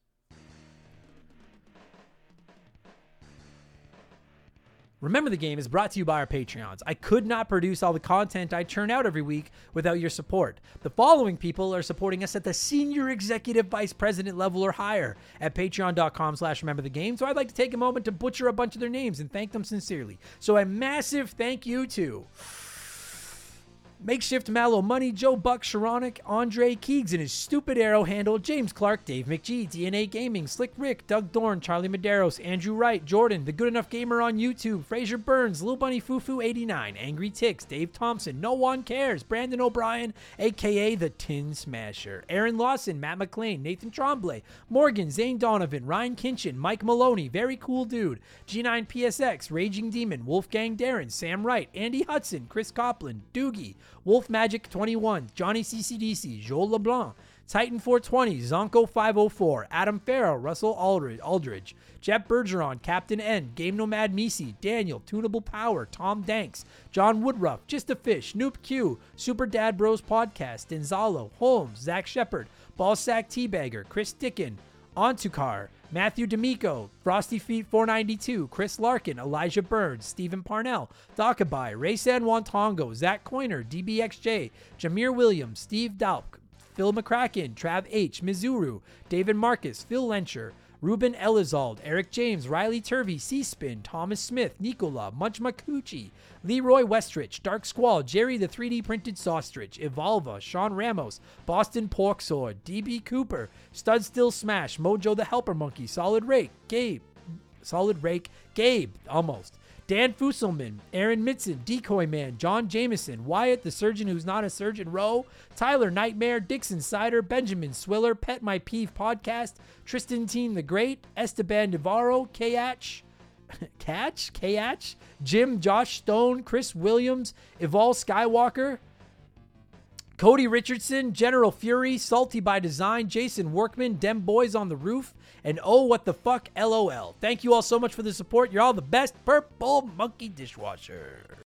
Remember the Game is brought to you by our Patreons. I could not produce all the content I churn out every week without your support. The following people are supporting us at the senior executive vice president level or higher at patreon.com slash remember the game. So I'd like to take a moment to butcher a bunch of their names and thank them sincerely. So a massive thank you to Makeshift Mallow Money, Joe Buck, Sharonic, Andre Keegs and his stupid arrow handle, James Clark, Dave McGee, DNA Gaming, Slick Rick, Doug Dorn, Charlie Medeiros, Andrew Wright, Jordan, The Good Enough Gamer on YouTube, Fraser Burns, Lil Bunny Fufu 89, Angry Ticks, Dave Thompson, No One Cares, Brandon O'Brien, aka The Tin Smasher, Aaron Lawson, Matt McLean, Nathan Tremblay, Morgan, Zane Donovan, Ryan Kinchin, Mike Maloney, Very Cool Dude, G9PSX, Raging Demon, Wolfgang Darren, Sam Wright, Andy Hudson, Chris Copland, Doogie, Wolf Magic 21, Johnny CCDC, Joel LeBlanc, Titan 420, Zonko 504, Adam Farrow, Russell Aldridge, Aldridge Jeff Bergeron, Captain N, Game Nomad Misi, Daniel, Tunable Power, Tom Danks, John Woodruff, Just a Fish, Noop Q, Super Dad Bros Podcast, Denzalo, Holmes, Zach Shepard, Ballsack Teabagger, Chris Dickin, Ontukar, Matthew D'Amico, Frosty Feet 492, Chris Larkin, Elijah Burns, Stephen Parnell, Dakabai, Ray San Wantongo, Zach Coiner, DBXJ, Jameer Williams, Steve Dalk, Phil McCracken, Trav H, Mizuru, David Marcus, Phil Lencher, Ruben Elizalde, Eric James, Riley Turvey, C-Spin, Thomas Smith, Nicola, Munch Makuchi, Leroy Westrich, Dark Squall, Jerry the 3D printed Saustrich, Evolva, Sean Ramos, Boston Pork Sword, DB Cooper, Stud Still Smash, Mojo the Helper Monkey, Solid Rake, Gabe, Solid Rake, Gabe, almost. Dan Fusselman, Aaron Mitson, Decoy Man, John Jameson, Wyatt, the surgeon who's not a surgeon, Rowe, Tyler Nightmare, Dixon Sider, Benjamin Swiller, Pet My Peeve Podcast, Tristan Teen the Great, Esteban Navarro, Kach, Catch, Kach, Jim, Josh Stone, Chris Williams, Evol Skywalker, Cody Richardson, General Fury, Salty by Design, Jason Workman, Dem Boys on the Roof, and oh, what the fuck, lol. Thank you all so much for the support. You're all the best, Purple Monkey Dishwasher.